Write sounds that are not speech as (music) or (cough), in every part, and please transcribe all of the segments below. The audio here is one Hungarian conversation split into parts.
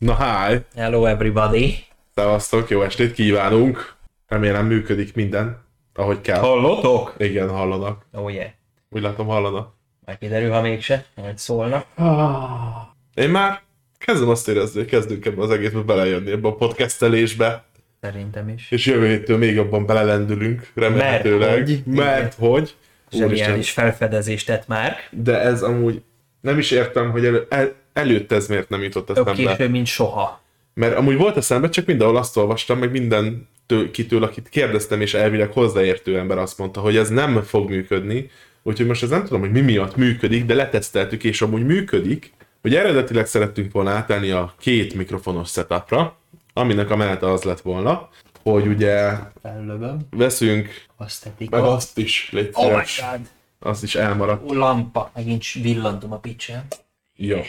Na hi! Hello everybody! Szevasztok, jó estét kívánunk! Remélem működik minden, ahogy kell. Hallotok? Igen, hallanak. Oh yeah. Úgy látom, hallanak. Majd kiderül, ha mégse, majd szólnak. Én már kezdem azt érezni, hogy kezdünk ebbe az egészbe belejönni, ebbe a podcastelésbe, Szerintem is. és jövő héttől még jobban belelendülünk, remélhetőleg. Mert hogy. Mert hogy. Úristen. Zseniális felfedezést tett már. De ez amúgy nem is értem, hogy el, el, előtte ez miért nem jutott eszembe. késő, mint soha. Mert amúgy volt eszembe, csak mindenhol azt olvastam, meg minden tő, kitől, akit kérdeztem, és elvileg hozzáértő ember azt mondta, hogy ez nem fog működni. Úgyhogy most ez nem tudom, hogy mi miatt működik, de leteszteltük, és amúgy működik. Hogy eredetileg szerettünk volna átállni a két mikrofonos setupra, aminek a menete az lett volna, hogy ugye Fellövöm. veszünk, Azt meg azt is, légy Oh my god! azt is elmaradt. Lampa. Megint villantom a picsán. Jó.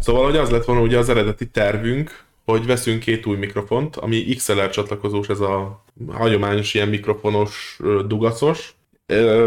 Szóval, hogy az lett volna ugye az eredeti tervünk, hogy veszünk két új mikrofont, ami XLR csatlakozós, ez a hagyományos ilyen mikrofonos dugacos.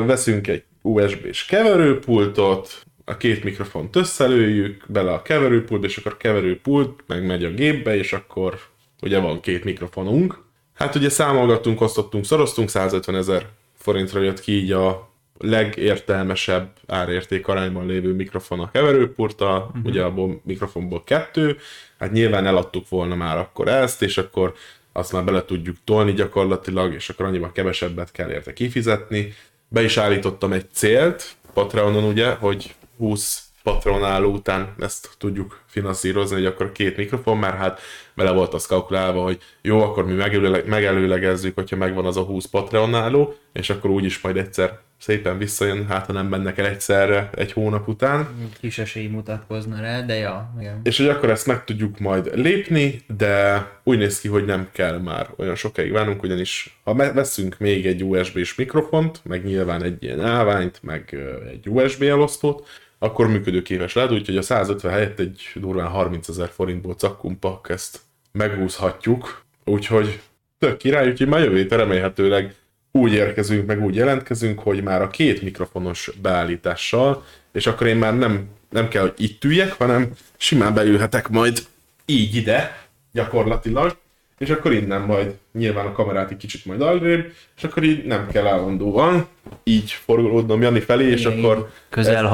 Veszünk egy USB-s keverőpultot, a két mikrofont összelőjük bele a keverőpultba, és akkor a keverőpult megmegy a gépbe, és akkor ugye van két mikrofonunk. Hát ugye számolgattunk, osztottunk, szoroztunk, 150 ezer forintra jött ki így a legértelmesebb árérték arányban lévő mikrofon a keverőpurta, uh-huh. ugye abból mikrofonból kettő, hát nyilván eladtuk volna már akkor ezt, és akkor azt már bele tudjuk tolni gyakorlatilag, és akkor annyival kevesebbet kell érte kifizetni. Be is állítottam egy célt, Patreonon ugye, hogy 20 patronáló után ezt tudjuk finanszírozni, hogy akkor két mikrofon, mert hát bele volt az kalkulálva, hogy jó, akkor mi megelőleg, megelőlegezzük, hogyha megvan az a 20 patronáló, és akkor úgyis majd egyszer szépen visszajön, hát ha nem mennek el egyszerre egy hónap után. Kis esély mutatkozna rá, de ja, igen. És hogy akkor ezt meg tudjuk majd lépni, de úgy néz ki, hogy nem kell már olyan sokáig várnunk, ugyanis ha veszünk még egy USB-s mikrofont, meg nyilván egy ilyen állványt, meg egy USB elosztót, akkor működőképes lehet, úgyhogy a 150 helyett egy durván 30 ezer forintból cakkumpak ezt megúszhatjuk, úgyhogy tök király, úgyhogy már jövő remélhetőleg úgy érkezünk, meg úgy jelentkezünk, hogy már a két mikrofonos beállítással, és akkor én már nem, nem kell, hogy itt üljek, hanem simán beülhetek majd így ide, gyakorlatilag, és akkor innen majd nyilván a kamerát egy kicsit majd alrébb, és akkor így nem kell állandóan így forgolódnom Jani felé, és Igen, akkor közel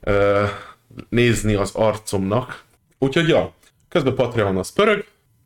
ö, nézni az arcomnak. Úgyhogy ja, közben Patreon az pörög,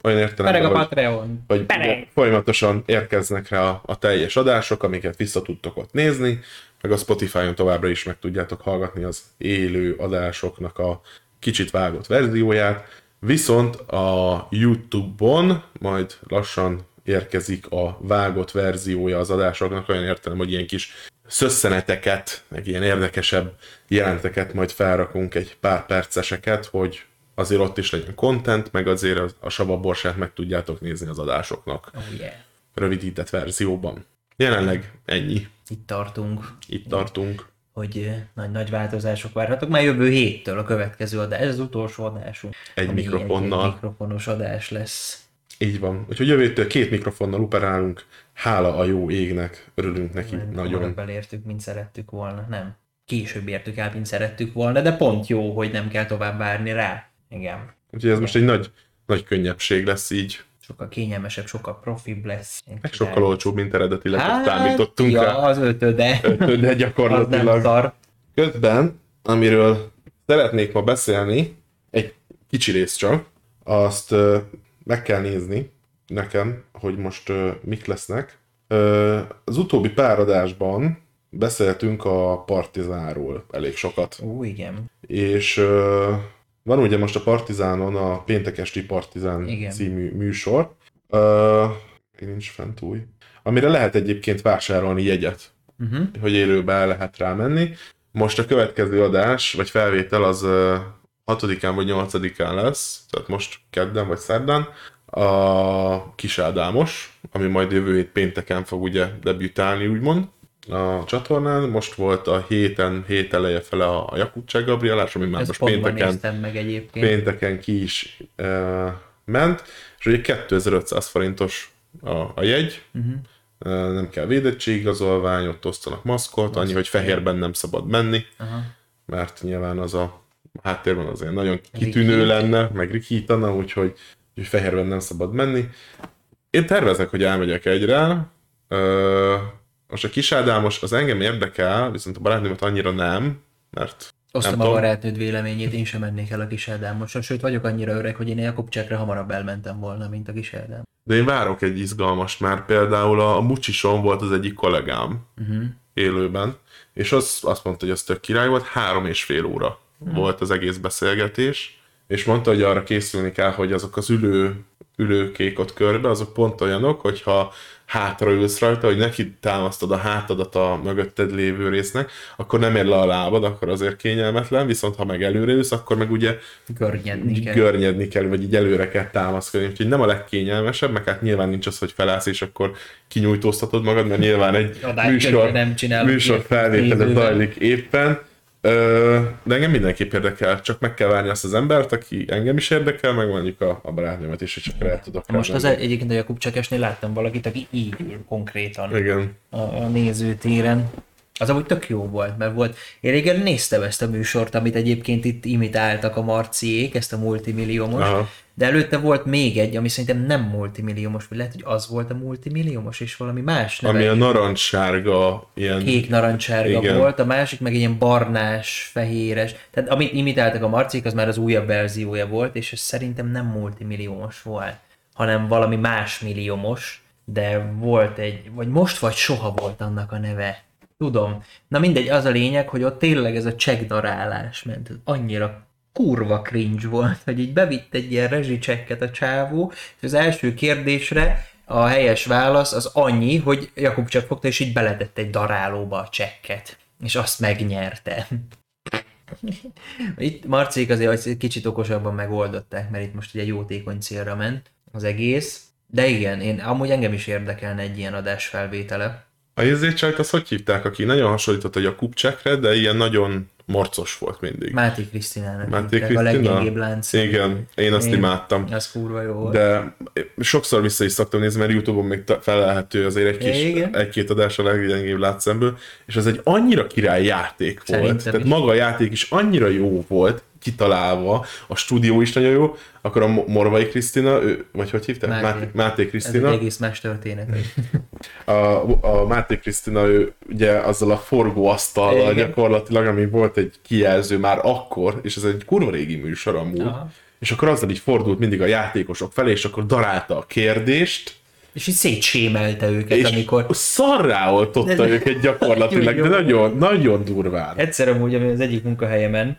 olyan értelemben, Pereg a hogy Patreon. hogy Pereg. folyamatosan érkeznek rá a, a teljes adások, amiket vissza tudtok ott nézni, meg a Spotify-on továbbra is meg tudjátok hallgatni az élő adásoknak a kicsit vágott verzióját, viszont a YouTube-on majd lassan érkezik a vágott verziója az adásoknak, olyan értelem, hogy ilyen kis szösszeneteket, meg ilyen érdekesebb jelenteket majd felrakunk egy pár perceseket, hogy azért ott is legyen content, meg azért a, savaborsát meg tudjátok nézni az adásoknak Oh yeah. rövidített verzióban. Jelenleg ennyi. Itt tartunk. Itt tartunk. hogy nagy-nagy változások várhatók. Már jövő héttől a következő adás, ez az utolsó adásunk. Egy mikrofonnal. Egy, egy mikrofonos adás lesz. Így van. Úgyhogy jövő héttől két mikrofonnal operálunk. Hála a jó égnek. Örülünk neki Nagyon. nagyon. Hamarabb elértük, mint szerettük volna. Nem. Később értük el, mint szerettük volna, de pont jó, hogy nem kell tovább várni rá. Igen. Úgyhogy ez most egy nagy, nagy könnyebbség lesz így. Sokkal kényelmesebb, sokkal profibb lesz. Meg sokkal olcsóbb, mint eredetileg hát, számítottunk ja, rá. az ötöde. De (laughs) az nem gyakorlatilag. Közben, amiről szeretnék ma beszélni, egy kicsi rész csak, azt meg kell nézni nekem, hogy most mik lesznek. Az utóbbi pár adásban beszéltünk a Partizánról elég sokat. Ó, igen. És van ugye most a Partizánon a Péntek esti Partizán Igen. című műsor. Még nincs fent új. Amire lehet egyébként vásárolni jegyet Uh-huh. hogy élőbe el lehet rámenni. Most a következő adás, vagy felvétel az ö, 6-án vagy 8-án lesz, tehát most kedden vagy szerdán, a Kis Ádámos, ami majd jövő hét pénteken fog ugye debütálni, úgymond a csatornán. Most volt a héten, hét eleje fele a Jakubcsák Gabrielás, ami már Ezt most pénteken, meg egyébként. pénteken ki is uh, ment, és ugye 2500 forintos a, a jegy, Uh-huh. Ö, nem kell védettségigazolvány, ott osztanak maszkot, annyi, hogy fehérben nem szabad menni, Aha. mert nyilván az a háttérben azért nagyon kitűnő Rikít. lenne, meg rikítana, úgyhogy, úgyhogy fehérben nem szabad menni. Én tervezek, hogy elmegyek egyre. Most a kisádámos az engem érdekel, viszont a barátnőmet annyira nem, mert Osztom a barátnőd véleményét, én sem mennék el a kis Ádámosra, sőt vagyok annyira öreg, hogy én a Jakobcsekre hamarabb elmentem volna, mint a kis Ádám. de én várok egy izgalmas, mert például a, a Mucsison volt az egyik kollégám Uh-huh. élőben, és az, azt mondta, hogy az tök király volt, három és fél óra volt az egész beszélgetés, és mondta, hogy arra készülni kell, hogy azok az ülő, ülőkék ott körbe, azok pont olyanok, hogyha hátra ülsz rajta, hogy neki támasztod a hátadat a mögötted lévő résznek, akkor nem ér le a lábad, akkor azért kényelmetlen, viszont ha meg előre ülsz, akkor meg ugye Görnyedni kell. görnyedni kell, vagy így előre kell támaszkodni, úgyhogy nem a legkényelmesebb, meg hát nyilván nincs az, hogy felállsz, és akkor kinyújtóztatod magad, mert nyilván egy műsor, nem műsor felvétele zajlik éppen, Ö, de engem mindenképp érdekel, csak meg kell várni azt az embert, aki engem is érdekel, meg mondjuk a, a barátnőmet is, és akkor el tudok Most az egyébként a Jakubcsekesnél láttam valakit, aki így ül konkrétan Igen. a, a nézőtéren. Az amúgy tök jó volt, mert volt, én régen néztem ezt a műsort, amit egyébként itt imitáltak a Marciék, ezt a multimilliómos, Aha. De előtte volt még egy, ami szerintem nem multimilliómos, vagy lehet, hogy az volt a multimilliómos, és valami más neve Ami a narancssárga, ilyen... kék narancssárga Igen. volt, a másik meg ilyen barnás, fehéres. Tehát amit imitáltak a Marcik, az már az újabb verziója volt, és ez szerintem nem multimilliómos volt, hanem valami más milliómos, de volt egy, vagy most vagy soha volt annak a neve. Tudom. Na mindegy, az a lényeg, hogy ott tényleg ez a csekdarálás ment. Annyira kurva cringe volt, hogy így bevitt egy ilyen rezsicsekket a csávó, és az első kérdésre a helyes válasz az annyi, hogy Jakub csak fogta, és így beletett egy darálóba a csekket. És azt megnyerte. (laughs) Itt Marcék azért egy kicsit okosabban megoldották, mert itt most ugye jótékony célra ment az egész. De igen, én amúgy engem is érdekelne egy ilyen adás felvétele. A Jézécsajt azt hogy hívták, aki nagyon hasonlított a Jakubcsekre, de ilyen nagyon morcos volt mindig. Máté Krisztinának Máté hívták, a Krisztina? leggyengébb lánc. Igen, én azt Igen. imádtam. Az kurva jó volt. De sokszor vissza is szoktam nézni, mert Youtube-on még felelhető azért egy kis, Igen. egy-két adás a leggyengébb látszemből, és az egy annyira király játék volt. Szerintem Tehát is. maga a játék is annyira jó volt, kitalálva, a stúdió is nagyon jó, akkor a Mo- Morvai Krisztina, ő, vagy hogy hívták? Máté. Máté, Máté Ez egy Krisztina. egész más történet. A, a Máté Krisztina, ő ugye azzal a forgóasztallal Igen. gyakorlatilag, ami volt egy kijelző már akkor, és ez egy kurva régi műsor amúgy, Aha. és akkor azzal így fordult mindig a játékosok felé, és akkor darálta a kérdést, És így szétsémelte őket, és amikor... szarrá oltotta De- őket gyakorlatilag, de nagyon, nagyon durván. Egyszer amúgy az egyik munkahelyemen,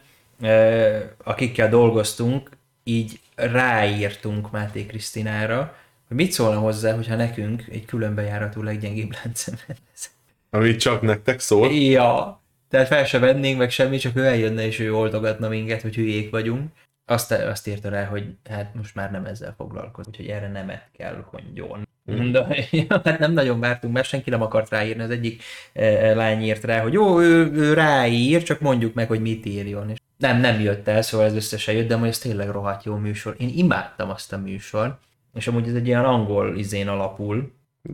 akikkel dolgoztunk, így ráírtunk Máté Krisztinára, hogy mit szólna hozzá, hogyha nekünk egy külön bejáratú leggyengébb láncem lesz. Ami csak nektek szól. Ja, tehát fel se vennénk meg semmi, csak ő eljönne és ő oldogatna minket, hogy hülyék vagyunk. Azt, azt írta rá, hogy hát most már nem ezzel foglalkozik, úgyhogy erre nemet kell mondjon. De ja, hát nem nagyon vártunk, mert senki nem akart ráírni. Az egyik eh, lány írt rá, hogy jó, ő, ő ráír, csak mondjuk meg, hogy mit írjon. És nem, nem jött el, szóval ez összesen jött, de amúgy ez tényleg rohadt jó műsor. Én imádtam azt a műsor, és amúgy ez egy ilyen angol izén alapul,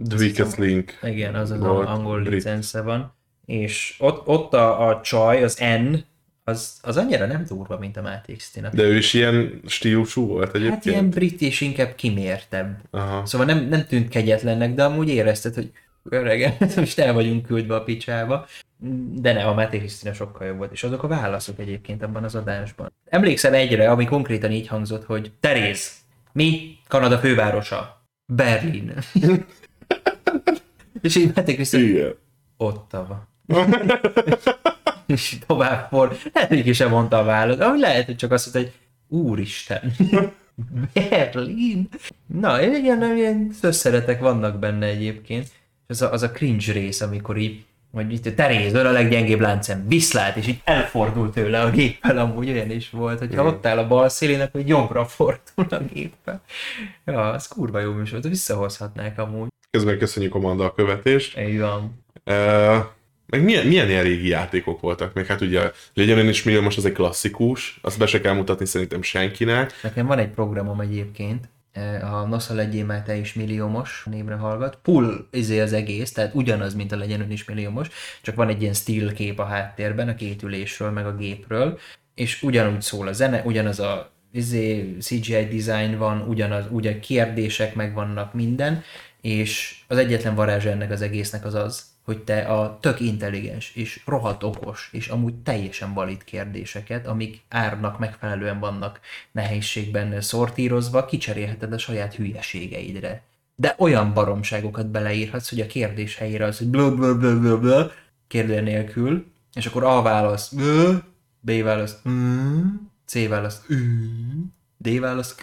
The Weakest Link. igen, az az Volt angol brit. licence van. És ott, ott a, a csaj, az N, az, az annyira nem durva, mint a Máté Krisztina. De ő is ilyen stílusú volt egyébként. Hát ilyen brit és inkább kimértebb. Aha. Szóval nem, nem tűnt kegyetlennek, de amúgy érezted, hogy öregen, (laughs) most el vagyunk küldve a picsába. De ne, a Máté Krisztina sokkal jobb volt, és azok a válaszok egyébként abban az adásban. Emlékszem egyre, ami konkrétan így hangzott, hogy Teréz, mi Kanada fővárosa? Berlin. (laughs) és így Máté Krisztina. Ottava. (laughs) és tovább for. Lehet, hogy sem mondta a választ. Ahogy lehet, hogy csak azt mondta, hogy úristen. (laughs) Berlin. Na, ilyen, ilyen szösszeretek vannak benne egyébként. Az a, az a cringe rész, amikor így hogy itt Teréz, ön a leggyengébb láncem, viszlát, és így elfordult tőle a géppel, amúgy olyan is volt, hogyha Mm. ott áll a bal szélének, hogy jobbra fordul a géppel. Ja, az kurva jó műsor, visszahozhatnák amúgy. Közben köszönjük Amanda a követést. Így van. Uh, meg milyen, milyen ilyen régi játékok voltak? Még hát ugye legyen ön is millió, most az egy klasszikus, azt be se kell mutatni szerintem senkinek. Nekem van egy programom egyébként, a Nosza legyél már te is milliómos névre hallgat. Pull izé az egész, tehát ugyanaz, mint a legyen ön is milliómos, csak van egy ilyen stíl kép a háttérben, a két ülésről, meg a gépről, és ugyanúgy szól a zene, ugyanaz a izé, CGI design van, ugyanaz, ugyan kérdések megvannak minden, és az egyetlen varázsa ennek az egésznek az az, hogy te a tök intelligens és rohadt okos, és amúgy teljesen valid kérdéseket, amik árnak megfelelően vannak nehézségben szortírozva, kicserélheted a saját hülyeségeidre. De olyan baromságokat beleírhatsz, hogy a kérdés helyére az, hogy blö, blö, blö, blö, blö, kérdő nélkül, és akkor A válasz, blö, B válasz, mm, C válasz, mm, D válasz,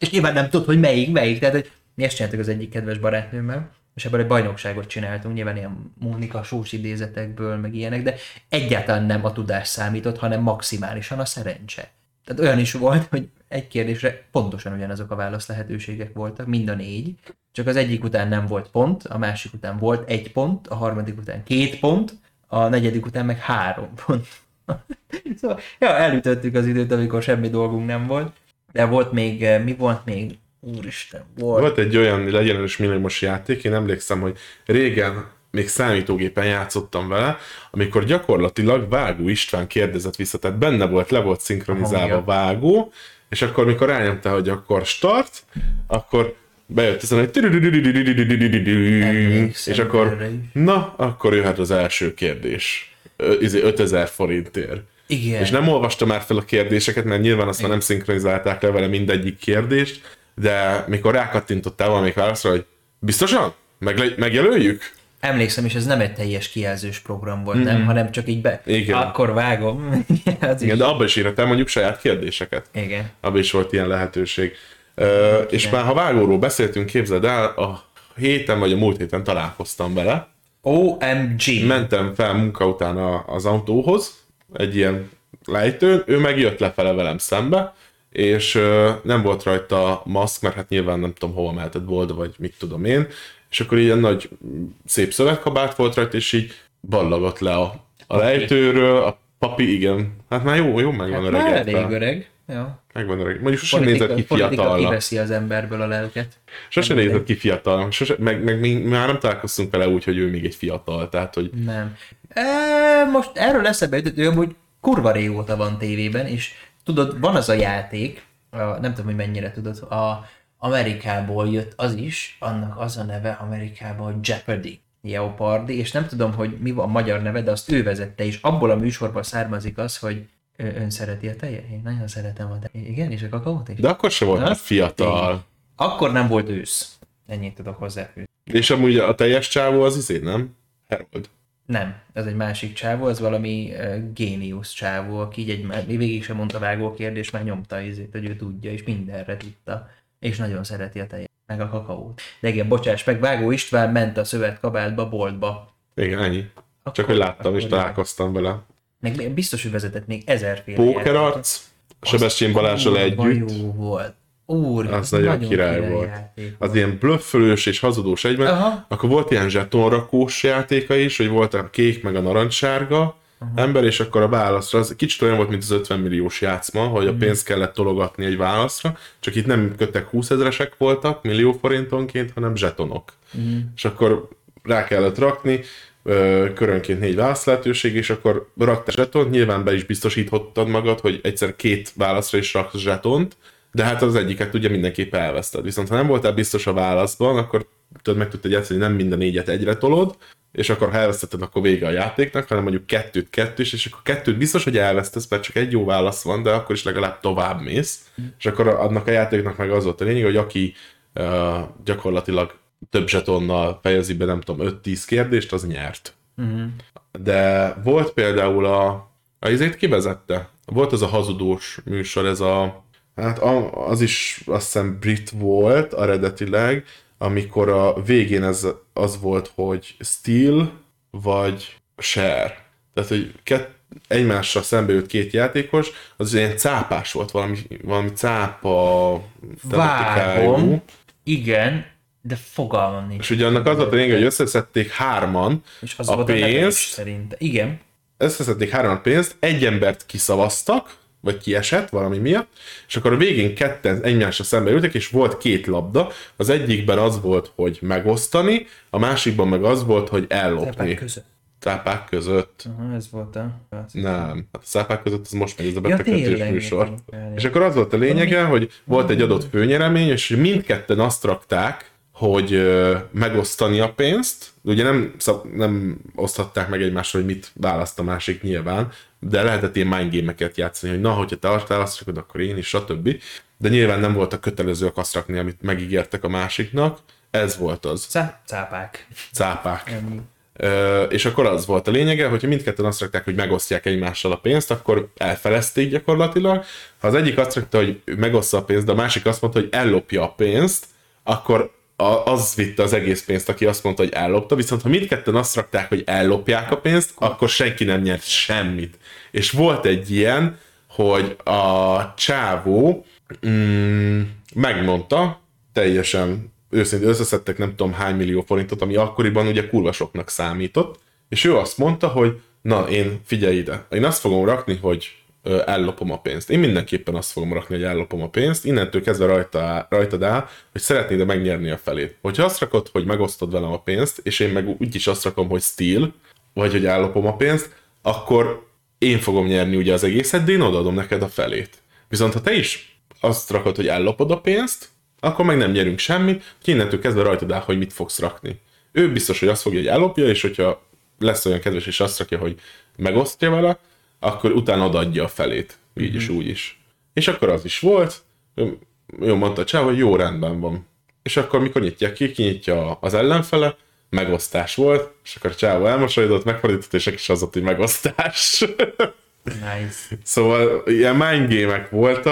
és nyilván nem tudod, hogy melyik, melyik, tehát hogy mi ezt csináltuk az egyik kedves barátnőmmel, és ebből egy bajnokságot csináltunk, nyilván ilyen Mónika sós idézetekből, meg ilyenek, de egyáltalán nem a tudás számított, hanem maximálisan a szerencse. Tehát olyan is volt, hogy egy kérdésre pontosan ugyanazok a válasz lehetőségek voltak, mind a négy, csak az egyik után nem volt pont, a másik után volt egy pont, a harmadik után két pont, a negyedik után meg három pont. (laughs) szóval, ja, elütöttük az időt, amikor semmi dolgunk nem volt, de volt még, mi volt még? Úristen, volt. Volt egy olyan legyenes milliómos játék, én emlékszem, hogy régen még számítógépen játszottam vele, amikor gyakorlatilag Vágó István kérdezett vissza, tehát benne volt, le volt szinkronizálva Vágó, és akkor mikor rányomta, hogy akkor start, akkor bejött ezen, hogy és akkor na, akkor jöhet az első kérdés. 5000 forintért. Igen. És nem olvastam már fel a kérdéseket, mert nyilván azt már nem szinkronizálták le vele mindegyik kérdést, de mikor rákattintottál valamelyik válaszra, hogy biztosan? Megle- megjelöljük? Emlékszem, és ez nem egy teljes kijelzős program volt, mm-hmm. nem, hanem csak így be, Igen. akkor vágom. (laughs) az Igen, is. de abban is írhatál mondjuk saját kérdéseket. Igen. Abban is volt ilyen lehetőség. Uh, és már ha vágóról beszéltünk, képzeld el, a héten vagy a múlt héten találkoztam vele. OMG! Mentem fel munka után az autóhoz, egy ilyen lejtőn, ő meg jött lefele velem szembe, és nem volt rajta maszk, mert hát nyilván nem tudom hova mehetett bolda, vagy mit tudom én, és akkor ilyen nagy szép szövetkabát volt rajta, és így ballagott le a, a lejtőről, a papi, igen. Hát már jó, jó megvan hát öreg. Már elég öreg. Ja. Megvan öreg. Mondjuk sosem nézett ki fiatalnak. kiveszi az emberből a lelket. Sose nézett ki fiatal. Sose, meg, meg mi már nem találkoztunk vele úgy, hogy ő még egy fiatal. Tehát, hogy... Nem. E, most erről eszembe jutott, ő amúgy kurva régóta van tévében, és tudod, van az a játék, a, nem tudom, hogy mennyire tudod, a Amerikából jött az is, annak az a neve Amerikában, Jeopardy. Jeopardy, és nem tudom, hogy mi van a magyar neve, de azt ő vezette, és abból a műsorból származik az, hogy ön szereti a tejet? Én nagyon szeretem a tejet. Igen, és a kakaót is? De akkor se volt hát, fiatal. Én. Akkor nem volt ősz. Ennyit tudok hozzáfűzni. És amúgy a teljes csávó az izé, nem? Harold. Nem, ez egy másik csávó, ez valami uh, géniusz csávó, aki így egy, végig sem mondta vágó kérdést, már nyomta izét, hogy ő tudja, és mindenre tudta és nagyon szereti a tejet, meg a kakaót. De igen, bocsáss meg, Vágó István ment a szövetkabátba, boltba. Igen, ennyi. Akkor, Csak hogy láttam és találkoztam vele. Meg biztos, hogy vezetett még ezerféle Pókerarc, Sebestyén Balázsral együtt. Jó volt. Úr, az nagyon, nagyon király, király volt. Játék. Az ilyen blöffölős és hazudós egyben. Aha. Akkor volt ilyen zsetonrakós játéka is, hogy volt a kék meg a narancssárga, uh-huh. ember, és akkor a válaszra, az kicsit olyan volt, mint az 50 milliós játszma, hogy a uh-huh. pénzt kellett tologatni egy válaszra, csak itt nem köttek 20 ezeresek voltak millió forintonként, hanem zsetonok. Uh-huh. És akkor rá kellett rakni, körönként négy válasz lehetőség, és akkor raktál zsetont, nyilván be is biztosíthattad magad, hogy egyszer két válaszra is raksz zsetont, de hát az egyiket ugye mindenképp elveszted. Viszont ha nem voltál biztos a válaszban, akkor tudod, meg tudtad játszani, hogy nem mind a négyet egyre tolod, és akkor ha elvesztetted, akkor vége a játéknak, hanem mondjuk kettőt, kettős, és akkor kettőt biztos, hogy elvesztesz, mert csak egy jó válasz van, de akkor is legalább tovább mész. Mm. És akkor adnak a játéknak meg az volt a lényeg, hogy aki uh, gyakorlatilag több zsetonnal fejezi be, nem tudom, 5-10 kérdést, az nyert. Mm-hmm. De volt például a, a izét kivezette? Volt az a hazudós műsor, ez a, hát az is azt hiszem brit volt eredetileg, amikor a végén ez az volt, hogy steal vagy share. Tehát, hogy kett, egymással szembe jött két játékos, az ilyen cápás volt, valami, valami cápa Vágom. Igen, de fogalmam nincs. És ugye annak az volt a lényeg, hogy összeszedték hárman és az a volt pénzt. A szerint. Igen. Összeszedték hárman a pénzt, egy embert kiszavaztak, vagy kiesett valami miatt, és akkor a végén ketten egymásra szembe ültek, és volt két labda, az egyikben az volt, hogy megosztani, a másikban meg az volt, hogy ellopni. cápák között. Aha, ez volt a... Nem, hát a cápák között az most megy ez a Ja, befektetés tényleg, műsor. És akkor az volt a lényege, hogy volt egy adott főnyeremény, és mindketten azt rakták, hogy megosztani a pénzt. Ugye nem, szab, nem oszthatták meg egymással, hogy mit választ a másik nyilván, de lehetett ilyen mind game-eket játszani, hogy na, hogyha te azt rakod, akkor én is, stb. De nyilván nem voltak kötelezőek azt rakni, amit megígértek a másiknak. Ez volt az. Cá- cápák. Cápák. Ö, és akkor az volt a lényege, hogyha mindketten azt rakták, hogy megosztják egymással a pénzt, akkor elfelezték gyakorlatilag. Ha az egyik azt rakta, hogy megoszta a pénzt, de a másik azt mondta, hogy ellopja a pénzt, akkor a, az vitte az egész pénzt, aki azt mondta, hogy ellopta, viszont ha mindketten azt rakták, hogy ellopják a pénzt, akkor senki nem nyert semmit. És volt egy ilyen, hogy a csávó mm, megmondta, teljesen őszintén összeszedtek nem tudom hány millió forintot, ami akkoriban ugye kurva soknak számított, és ő azt mondta, hogy na én figyelj ide, én azt fogom rakni, hogy ellopom a pénzt. Én mindenképpen azt fogom rakni, hogy ellopom a pénzt, innentől kezdve rajta, rajtad áll, hogy szeretnéd megnyerni a felét. Hogyha azt rakod, hogy megosztod velem a pénzt, és én meg úgyis azt rakom, hogy steal, vagy hogy ellopom a pénzt, akkor én fogom nyerni ugye az egészet, de én odaadom neked a felét. Viszont ha te is azt rakod, hogy ellopod a pénzt, akkor meg nem nyerünk semmit, hogy innentől kezdve rajtad áll, hogy mit fogsz rakni. Ő biztos, hogy azt fogja, hogy ellopja, és hogyha lesz olyan kedves, és azt rakja, hogy megosztja vele, akkor utána odaadja a felét. Így is, úgy is. És akkor az is volt, jó mondta a csáv, hogy jó rendben van. És akkor mikor nyitják ki, kinyitja az ellenfele, megosztás volt, és akkor a csávó elmosolyodott, megfordított, és is az volt, hogy megosztás. (laughs) Nice. szóval ilyen mind game volt,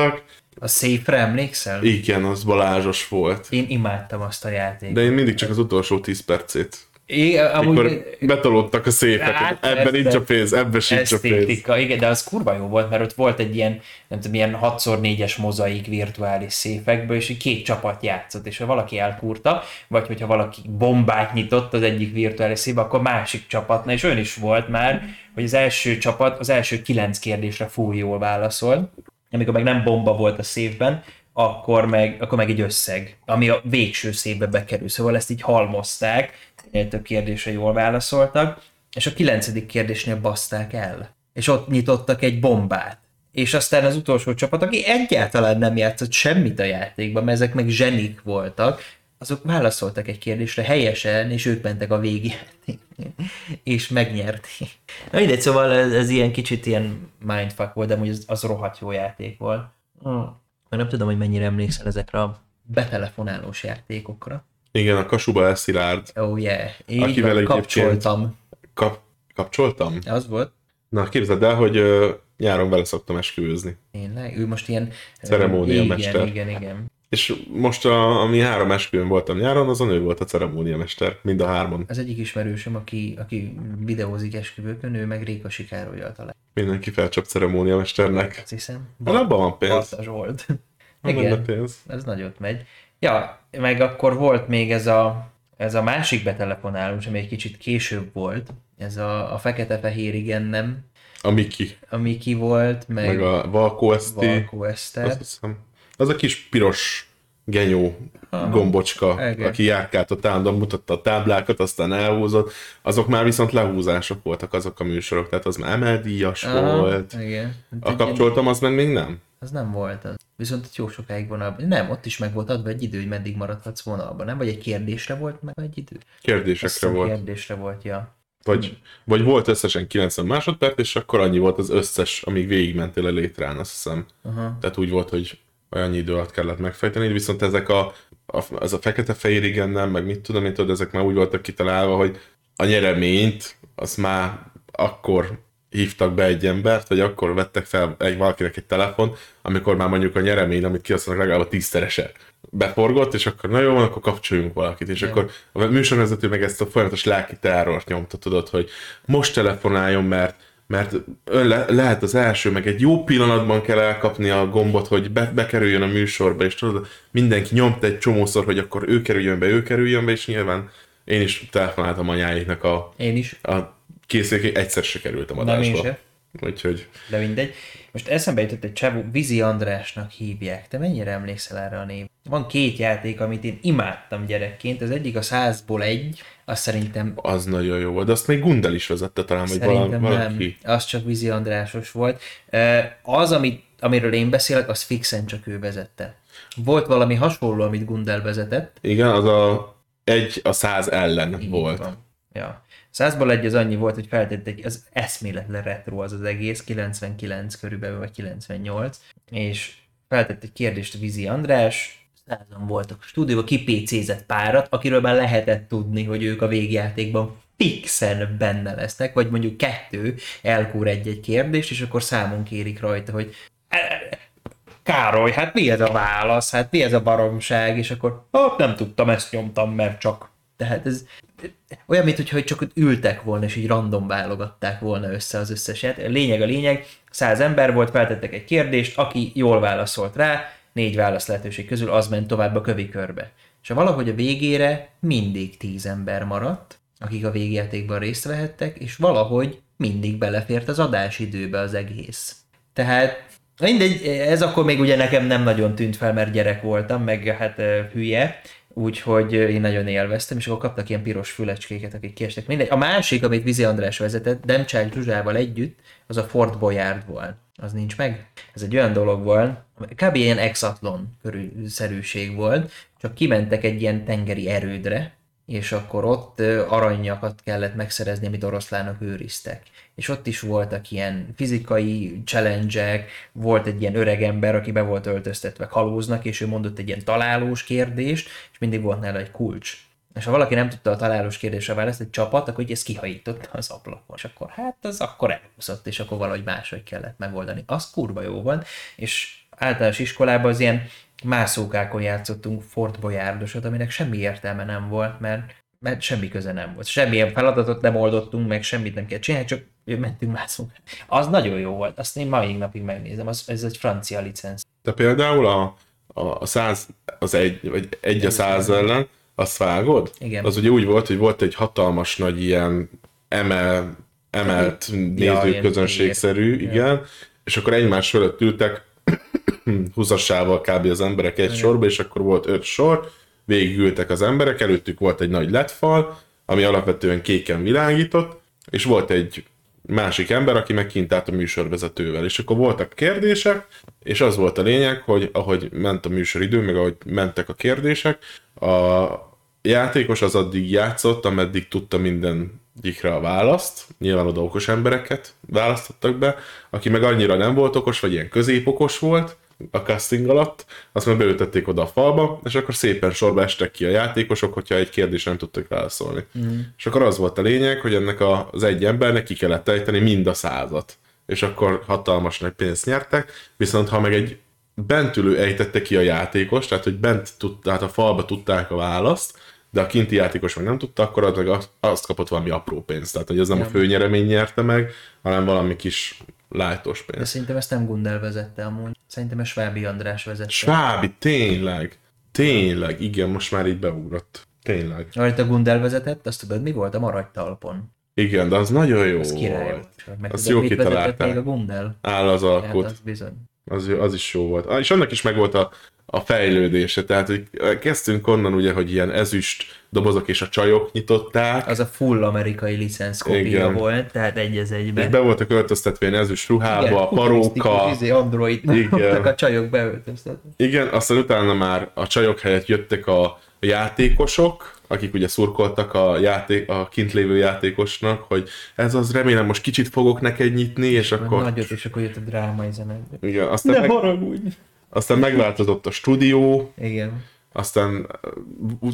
A szépre emlékszel? igen, az balázsos volt. Én imádtam azt a játékot. De én mindig csak az utolsó 10 percét. É, Amikor amúgy betolódtak a szépek, Hát, ebben nincs a pénz, ebben sincs a pénz. igen, de az kurva jó volt, mert ott volt egy ilyen, nem tudom, ilyen 6x4-es mozaik virtuális széfekből, és két csapat játszott, és ha valaki elkúrta, vagy hogyha valaki bombát nyitott az egyik virtuális széfbe, akkor másik csapatna, és olyan is volt már, hogy az első csapat az első kilenc kérdésre full jól válaszol, amikor meg nem bomba volt a széfben, akkor meg, akkor meg egy összeg, ami a végső széfbe bekerül. Szóval ezt így halmozták, minél több kérdésre jól válaszoltak, és a kilencedik kérdésnél baszták el. És ott nyitottak egy bombát. És aztán az utolsó csapat, aki egyáltalán nem játszott semmit a játékban, mert ezek meg zsenik voltak, azok válaszoltak egy kérdésre helyesen, és ők mentek a végjáték. (laughs) és megnyerték. Na mindegy, szóval ez, ez ilyen kicsit ilyen mindfuck volt, de amúgy az, az rohadt jó játék volt. Hmm. Meg nem tudom, hogy mennyire emlékszel ezekre a betelefonálós játékokra. Igen, a kasuba elszilárd. Oh yeah, így Akivel van, kapcsoltam. Kap, kapcsoltam? Az volt. Na, képzeld el, hogy ö, nyáron vele szoktam esküvőzni. Tényleg? Ő most ilyen... Ceremóniamester. Igen, igen, igen. És most, a, ami három esküvőn voltam nyáron, azon ő volt a ceremóniamester, mind a hárman. Az egyik ismerősöm, aki, aki videózik esküvőkön, ő meg Réka Sikárolyal talán. Mindenki felcsap ceremóniamesternek. Azt hiszem. Hát abban van pénz. Bartas volt. Van benne pénz. ez nagyot megy. Ja, meg akkor volt még ez a, ez a másik betelefonálós, ami egy kicsit később volt. Ez a, a fekete-fehér igen nem, A Miki, ami ki volt, meg, meg a Valko ST. Valkó Eszter. Az a kis piros genyó gombocska, igen. aki járkált a állandóan mutatta a táblákat, aztán elhúzott. Azok már viszont lehúzások voltak azok a műsorok, tehát az már emeldíjas Aha, volt. Igen. A kapcsoltam, az meg még nem. Az nem volt az. Viszont ott jó sokáig vonalban. Nem, ott is meg volt adva egy idő, hogy meddig maradhatsz vonalban, nem? Vagy egy kérdésre volt meg egy idő? Azt Kérdésekre hiszem, volt. Kérdésre volt, ja. Vagy, vagy volt összesen 90 másodperc, és akkor annyi volt az összes, amíg végigmentél a létrán, azt hiszem. Aha. Tehát úgy volt, hogy olyan idő alatt kellett megfejteni, viszont ezek a, a, az a fekete-fehér igen nem, meg mit tudom én, tudod, ezek már úgy voltak kitalálva, hogy a nyereményt, az már akkor hívtak be egy embert, vagy akkor vettek fel egy valakinek egy telefon, amikor már mondjuk a nyeremény, amit kihasználnak legalább a tízszerese beforgott, és akkor na jó van, akkor kapcsoljunk valakit, és Jó. akkor a műsorvezető meg ezt a folyamatos lelki terrort nyomta, tudod, hogy most telefonáljon, mert mert ön le, lehet az első, meg egy jó pillanatban kell elkapni a gombot, hogy be, bekerüljön a műsorba, és tudod, mindenki nyomta egy csomószor, hogy akkor ő kerüljön be, ő kerüljön be, és nyilván én is telefonáltam anyáiknak a, Én is. a készülékig, egyszer se kerültem Nem adásba. se. Úgyhogy De mindegy. Most eszembe jutott egy csávó, Vizi Andrásnak hívják. Te mennyire emlékszel erre a név? Van két játék, amit én imádtam gyerekként, az egyik a százból egy, azt szerintem Az nagyon jó volt, de azt még Gundel is vezette talán, vagy Szerintem vala- nem. valaki. Az csak Vizi Andrásos volt. Az, amit, amiről én beszélek, az fixen csak ő vezette. Volt valami hasonló, amit Gundel vezetett. Igen, az a egy a száz ellen Így volt. Van. Ja. Százból egy az annyi volt, hogy feltett egy, az eszméletlen retro az az egész, 99 körülbelül, vagy 98, és feltett egy kérdést Vizi András, százan voltak a stúdióban, kipécézett párat, akiről már lehetett tudni, hogy ők a végjátékban fixen benne lesznek, vagy mondjuk kettő elkúr egy-egy kérdést, és akkor számon kérik rajta, hogy Károly, hát mi ez a válasz, hát mi ez a baromság, és akkor hát nem tudtam, ezt nyomtam, mert csak. Tehát ez olyan, mint hogyha csak ültek volna, és így random válogatták volna össze az összeset. Lényeg a lényeg, száz ember volt, feltettek egy kérdést, aki jól válaszolt rá, négy válasz lehetőség közül az ment tovább a kövi körbe. És valahogy a végére mindig tíz ember maradt, akik a végjátékban részt vehettek, és valahogy mindig belefért az adásidőbe az egész. Tehát mindegy, ez akkor még ugye nekem nem nagyon tűnt fel, mert gyerek voltam, meg hát hülye, úgyhogy én nagyon élveztem, és akkor kaptak ilyen piros fülecskéket, akik kiestek. Mindegy. A másik, amit Vizi András vezetett, Demcsák Zsuzsával együtt, az a Fort Boyard volt. Az nincs meg. Ez egy olyan dolog volt, kb. ilyen exatlon körülszerűség volt, csak kimentek egy ilyen tengeri erődre, és akkor ott aranyakat kellett megszerezni, amit oroszlánok őriztek. És ott is voltak ilyen fizikai challenge volt egy ilyen öreg ember, aki be volt öltöztetve kalóznak, és ő mondott egy ilyen találós kérdést, és mindig volt nála egy kulcs. És ha valaki nem tudta a találós kérdésre választ, egy csapat, akkor így ezt kihajította az ablakon. És akkor hát az akkor elhúzott, és akkor valahogy máshogy kellett megoldani. Az kurva jó van, és általános iskolában az ilyen mászókákon játszottunk Fort Boyardosat, aminek semmi értelme nem volt, mert, mert semmi köze nem volt. Semmilyen feladatot nem oldottunk, meg semmit nem kell csinálni, csak mentünk mászunk. Az nagyon jó volt, azt én mai napig megnézem, az, ez egy francia licenc. De például a, a, száz, az egy, vagy egy a száz ellen, azt vágod? Igen. Az ugye úgy volt, hogy volt egy hatalmas nagy ilyen emel, emelt nézőközönségszerű, ilyen- igen, és akkor egymás fölött ültek (clears throat) húzassával kb. az emberek egy sorba, és akkor volt öt sor, végigültek az emberek, előttük volt egy nagy ledfal, ami alapvetően kéken világított, és volt egy másik ember, aki meg kint állt a műsorvezetővel. És akkor voltak kérdések, és az volt a lényeg, hogy ahogy ment a műsoridő, meg ahogy mentek a kérdések, a játékos az addig játszott, ameddig tudta mindegyikre a választ. Nyilván oda okos embereket választottak be. Aki meg annyira nem volt okos, vagy ilyen középokos volt, a casting alatt, azt meg beültették oda a falba, és akkor szépen sorba estek ki a játékosok, hogyha egy kérdésre nem tudtak válaszolni. Mm. És akkor az volt a lényeg, hogy ennek az egy embernek ki kellett ejteni mind a százat. És akkor hatalmas nagy pénzt nyertek, viszont ha meg egy bentülő ejtette ki a játékos, tehát hogy bent tud, tehát a falba tudták a választ, de a kinti játékos meg nem tudta, akkor az meg azt, kapott valami apró pénzt. Tehát, hogy ez nem a főnyeremény nyerte meg, hanem valami kis lájtos De pénz. szerintem ezt nem Gundel vezette amúgy. Szerintem ezt Svábi András vezette. Svábi, tényleg. Tényleg, igen, most már így beugrott. Tényleg. Amit a Gundel vezetett, azt tudod mi volt? A maradtalpon. Igen, de az nagyon jó Az király volt. volt. Meg tudod, jó kitalálták. még a Gundel? Áll az Hát alkot. az bizony. Az, az is jó volt. Ah, És annak is megvolt a, a fejlődése. Tehát, hogy kezdtünk onnan ugye, hogy ilyen ezüst dobozok és a csajok nyitották, Az a full amerikai licensz kopia Igen. volt, tehát egy az és egybe. be voltak öltöztetve ilyen ezüst ruhába, a paróka. Izé, Android Igen. a csajok beöltöztetve. Igen, aztán utána már a csajok helyett jöttek a, játékosok, akik ugye szurkoltak a, játék, a kint lévő játékosnak, hogy ez az, remélem most kicsit fogok neked nyitni, és Akkor... Nagyot, és akkor jött a drámai zene. Igen, aztán, meg, haragudj! aztán megváltozott a stúdió, Igen. Aztán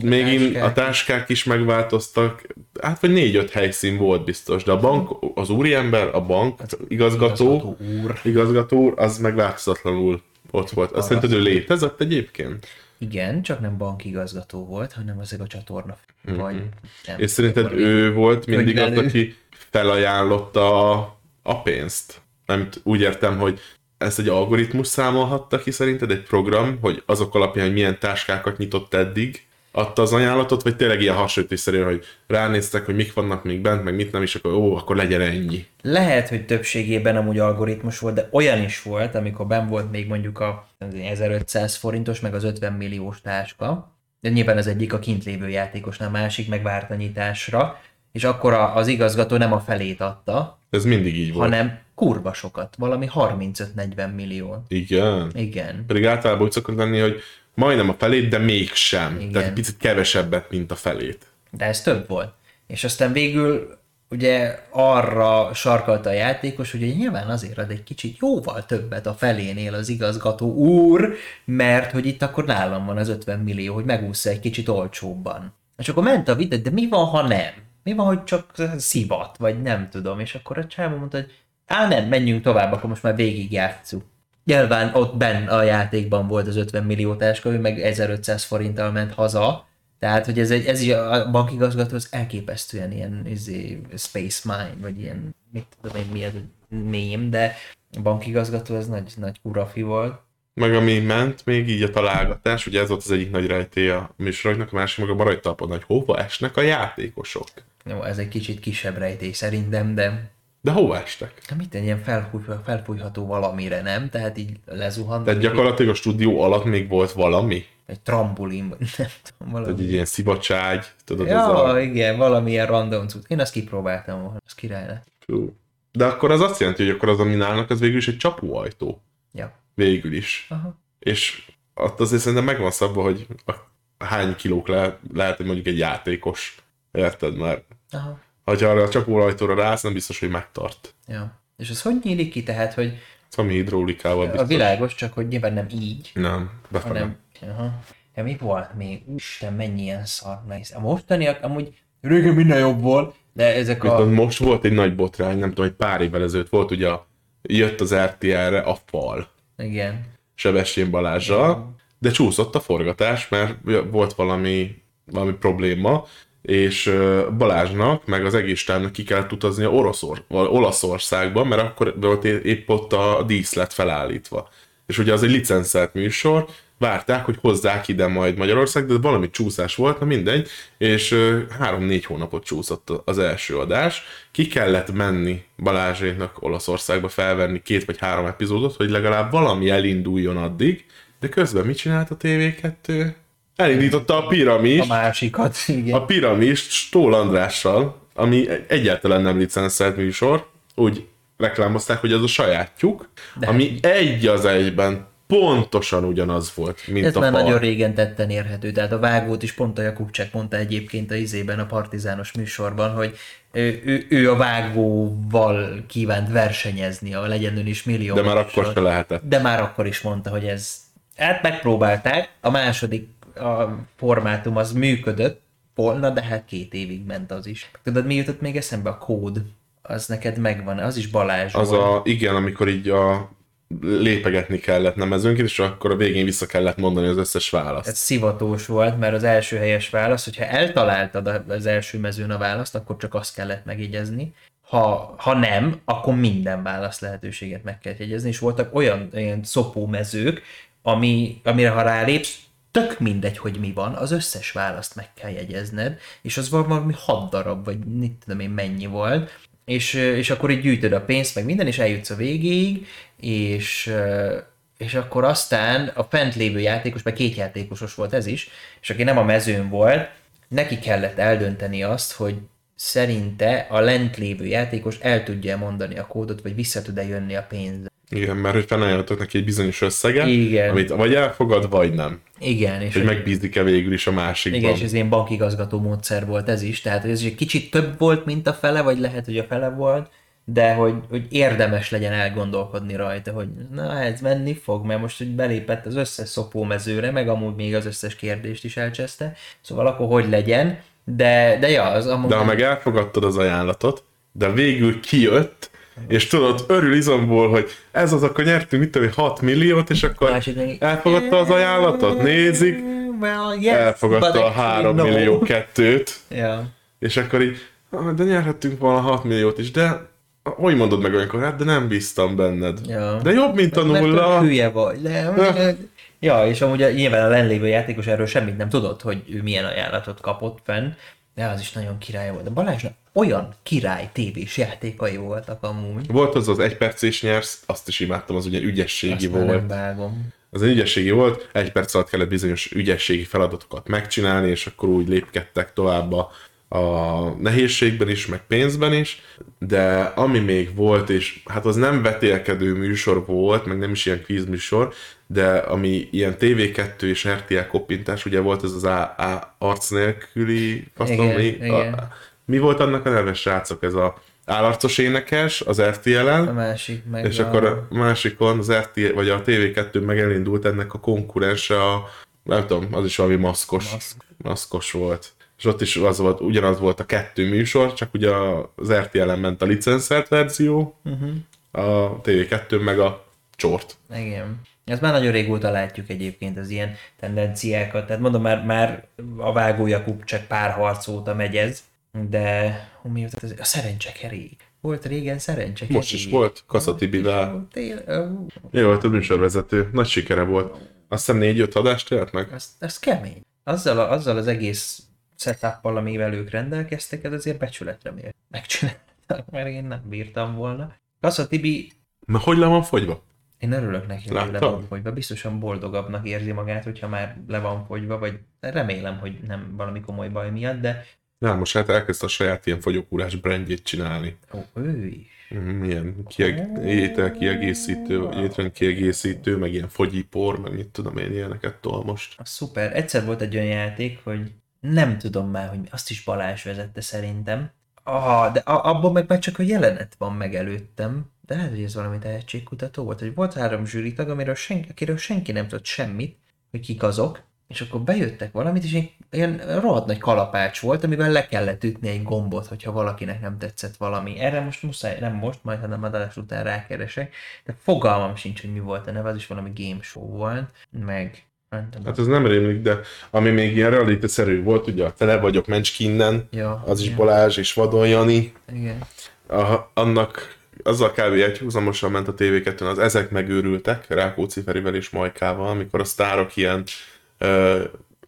még a táskák. táskák is megváltoztak, hát vagy négy-öt helyszín volt biztos, de a bank, az úriember, a bank igazgató, Igazgató úr. igazgató úr, az meg változatlanul ott volt. Azt szerinted ő létezett egyébként? Igen, csak nem bankigazgató volt, hanem ezek a csatorna. Vagy nem. És szerinted ő volt mindig az, aki felajánlotta a, a pénzt? Nem úgy értem, hogy ezt egy algoritmus számolhatta ki szerinted, egy program, hogy azok alapján, hogy milyen táskákat nyitott eddig, adta az ajánlatot, vagy tényleg ilyen hasonlítésszerűen, hogy ránéztek, hogy mik vannak még bent, meg mit nem, és akkor ó, akkor legyen ennyi. Lehet, hogy többségében amúgy algoritmus volt, de olyan is volt, amikor ben volt még mondjuk a 1500 forintos, meg az 50 milliós táska, de nyilván az egyik a kint lévő játékosnál, a másik meg várt a nyitásra, és akkor az igazgató nem a felét adta, Ez mindig így volt. hanem kurva sokat, valami 35-40 millió. Igen. Igen. Pedig általában úgy szokott lenni, hogy majdnem a felét, de mégsem. Igen. Tehát picit kevesebbet, mint a felét. De ez több volt. És aztán végül ugye arra sarkalta a játékos, hogy nyilván azért ad egy kicsit jóval többet a felénél az igazgató úr, mert hogy itt akkor nálam van az 50 millió, hogy megúszza egy kicsit olcsóbban. És akkor ment a vita, de mi van, ha nem? Mi van, hogy csak szivat, vagy nem tudom. És akkor a csávó mondta, hogy á nem, menjünk tovább, akkor most már végig játsszuk. Nyilván ott benn a játékban volt az 50 millió táska, ő meg 1500 forinttal ment haza, tehát, hogy ez, egy, ez is a bankigazgató az elképesztően ilyen izé, space mine, vagy ilyen, mit tudom én, mi ez, mém, de a bankigazgató az nagy, nagy kurafi volt. Meg ami ment, még így a találgatás, ugye ez volt az egyik nagy rejtély a műsoroknak, a másik meg a maradjtalpon, hogy hova esnek a játékosok. Jó, ez egy kicsit kisebb rejtély szerintem, de De hova estek? de mit egy ilyen felfúj, felfújható valamire, nem? Tehát így lezuhant. Tehát gyakorlatilag a stúdió alatt még volt valami? Egy trambolin, vagy nem tudom, valami. Tehát egy ilyen szivacságy, tudod, ez Ja, a... igen, valamilyen random cucc. Én azt kipróbáltam volna, az király lett. De akkor az azt jelenti, hogy akkor az, ami nálnak, az végül is egy csapóajtó. Ja. Végül is. Aha. És ott azért szerintem megvan szabva, hogy a, hány kilók le, lehet, hogy mondjuk egy játékos. Érted? Mert Aha. Ha arra a csapóajtóra rász, nem biztos, hogy megtart. Ja. És az hogy nyílik ki? Tehát, hogy Ez ami hidraulikával biztos. a világos, csak hogy nyilván nem így, Nem, befele. hanem... Aha. Ja, mi volt még? Úristen, mennyi ilyen szar nehéz. A mostaniak amúgy régen minden jobb volt, de ezek a... Viszont most volt egy nagy botrány, nem tudom, hogy pár évvel ezelőtt volt, ugye jött az RTL-re a fal Igen. Sebestyén Balázsral, de csúszott a forgatás, mert volt valami, valami probléma, és Balázsnak, meg az egész stábnak ki kellett utazni a Oroszor, Olaszországba, mert akkor volt épp ott a díszlet felállítva. És ugye az egy licenszelt műsor, várták, hogy hozzák ide majd Magyarország, de valami csúszás volt, na mindegy, és három-négy hónapot csúszott az első adás. Ki kellett menni Balázséknak Olaszországba felvenni két vagy három epizódot, hogy legalább valami elinduljon addig, de közben mit csinált a TV2? Elindította a A piramist, másikat, igen. a piramist Stól Andrással, ami egyáltalán nem licenszelt műsor, úgy reklámozták, hogy ez a sajátjuk, De ami egy az egyben pontosan ugyanaz volt, mint Ez a már fal. nagyon régen tetten érhető, tehát a vágót is pont a Jakubcsek mondta egyébként a izében, a partizános műsorban, hogy ő, ő, ő a vágóval kívánt versenyezni, a legyen ön is millió. De már akkor se lehetett. De már akkor is mondta, hogy ez... Hát megpróbálták, a második a formátum az működött volna, de hát két évig ment az is. Tudod, mi jutott még eszembe? A kód. Az neked megvan, az is Balázs Az volt. a, igen, amikor így a lépegetni kellett nemezőnként, és akkor a végén vissza kellett mondani az összes választ. Ez szivatós volt, mert az első helyes válasz, hogyha eltaláltad az első mezőn a választ, akkor csak azt kellett megjegyezni. Ha, ha nem, akkor minden válasz lehetőséget meg kell jegyezni, és voltak olyan, olyan szopó mezők, ami, amire ha rálépsz, tök mindegy, hogy mi van, az összes választ meg kell jegyezned, és az valami hat darab, vagy mit tudom én mennyi volt, és, és akkor így gyűjtöd a pénzt, meg minden, és eljutsz a végéig, és, és akkor aztán a fent lévő játékos, meg két játékosos volt ez is, és aki nem a mezőn volt, neki kellett eldönteni azt, hogy szerinte a lent lévő játékos el tudja mondani a kódot, vagy vissza tud-e jönni a pénz. Igen, mert hogy felajánlottak neki egy bizonyos összeget, Igen. amit vagy elfogad, vagy nem. Igen, és Hogy megbízik-e végül is a másikban. Igen, és ez ilyen bankigazgató módszer volt ez is, tehát hogy ez egy kicsit több volt, mint a fele, vagy lehet, hogy a fele volt, de hogy, hogy érdemes legyen elgondolkodni rajta, hogy na ez menni fog, mert most hogy belépett az összes szopómezőre, meg amúgy még az összes kérdést is elcseszte, szóval akkor hogy legyen, de, de ja, az amúgy... De ha meg elfogadtad az ajánlatot, de végül kijött, és tudod, örül izomból, hogy ez az, akkor nyertünk, mit tudom, én, 6 milliót, és akkor elfogadta az ajánlatot, nézik, well, yes, elfogadta a actually 3 no. millió kettőt, és akkor így, "Ah, de nyerhettünk volna 6 milliót is, de hogy mondod meg olyankor, hát de nem bíztam benned. Ja. De jobb, mint a Mert nulla. tök hülye vagy. Nem, Ja, és amúgy nyilván a lenlévő játékos erről semmit nem tudott, hogy ő milyen ajánlatot kapott fenn, de az is nagyon király volt. De Balázsnak olyan király tévés játékai voltak amúgy. Volt az az egy perc és nyersz, azt is imádtam, az ugye ügyességi Azt volt. nem vágom. Az egy ügyességi volt, egy perc alatt kellett bizonyos ügyességi feladatokat megcsinálni, és akkor úgy lépkedtek tovább a, a nehézségben is, meg pénzben is, de ami még volt, és hát az nem vetélkedő műsor volt, meg nem is ilyen kvíz műsor, de ami ilyen TV2 és RTL koppintás, ugye volt ez az A, A arc nélküli, faszom, Igen, mi, igen. A, mi volt annak a neve, srácok? Ez a állarcos énekes az RTL-en, A másik meg és a... akkor a másikon az RT, vagy a TV2 meg elindult ennek a konkurense a, nem tudom, az is valami maszkos, Maszk. maszkos volt. És ott is az volt, ugyanaz volt a kettő műsor, csak ugye az RTL-en ment a licenszert verzió, uh-huh. a TV2 meg a csort. Igen. Ezt már nagyon régóta látjuk egyébként az ilyen tendenciákat. Tehát mondom, már, már a Vágó Jakub csak pár harc óta megy ez, de mi volt ez? A szerencsekerék. Volt régen szerencsekerék. Most is volt, Kassa Tibivel. Tél- ó, Jó volt a műsorvezető, nagy sikere volt. Azt hiszem négy-öt adást élt meg. Az, az kemény. Azzal, a, azzal az egész setup amivel ők rendelkeztek, ez azért becsületre mér. (laughs) Megcsináltak, mert én nem bírtam volna. Kassa Tibi, Na, hogy le van fogyva? én örülök neki, hogy le van fogyva. Biztosan boldogabbnak érzi magát, hogyha már le van fogyva, vagy remélem, hogy nem valami komoly baj miatt, de Na, most hát elkezdte a saját ilyen fogyókúrás brandjét csinálni. ó, ő is. Mm, Ilyen kieg- étel kiegészítő, étrend kiegészítő, meg ilyen fogyipor, meg mit tudom én, ilyeneket tol most. Az szuper. Egyszer volt egy olyan játék, hogy nem tudom már, hogy azt is Balázs vezette szerintem. Ah, de abban meg már csak a jelenet van meg előttem. De lehet, hogy ez valami tehetségkutató volt, hogy volt három zsűritag, amiről senki, akiről senki nem tudott semmit, hogy kik azok, és akkor bejöttek valamit, és ilyen rohadt nagy kalapács volt, amivel le kellett ütni egy gombot, hogyha valakinek nem tetszett valami. Erre most muszáj, nem most, majd hanem adás után rákeresek, de fogalmam sincs, hogy mi volt a neve, az is valami game show volt, meg. Hát ez nem rémlik, de ami még ilyen realitászerű volt, ugye a Tele vagyok Mencskinnen, Ja, az is ja. Balázs és Vadon Jani, Igen. a, annak azzal kb. egyhúzamosan ment a TV2-n az Ezek megőrültek, Rákóczi Ferivel és Majkával, amikor a sztárok ilyen ö,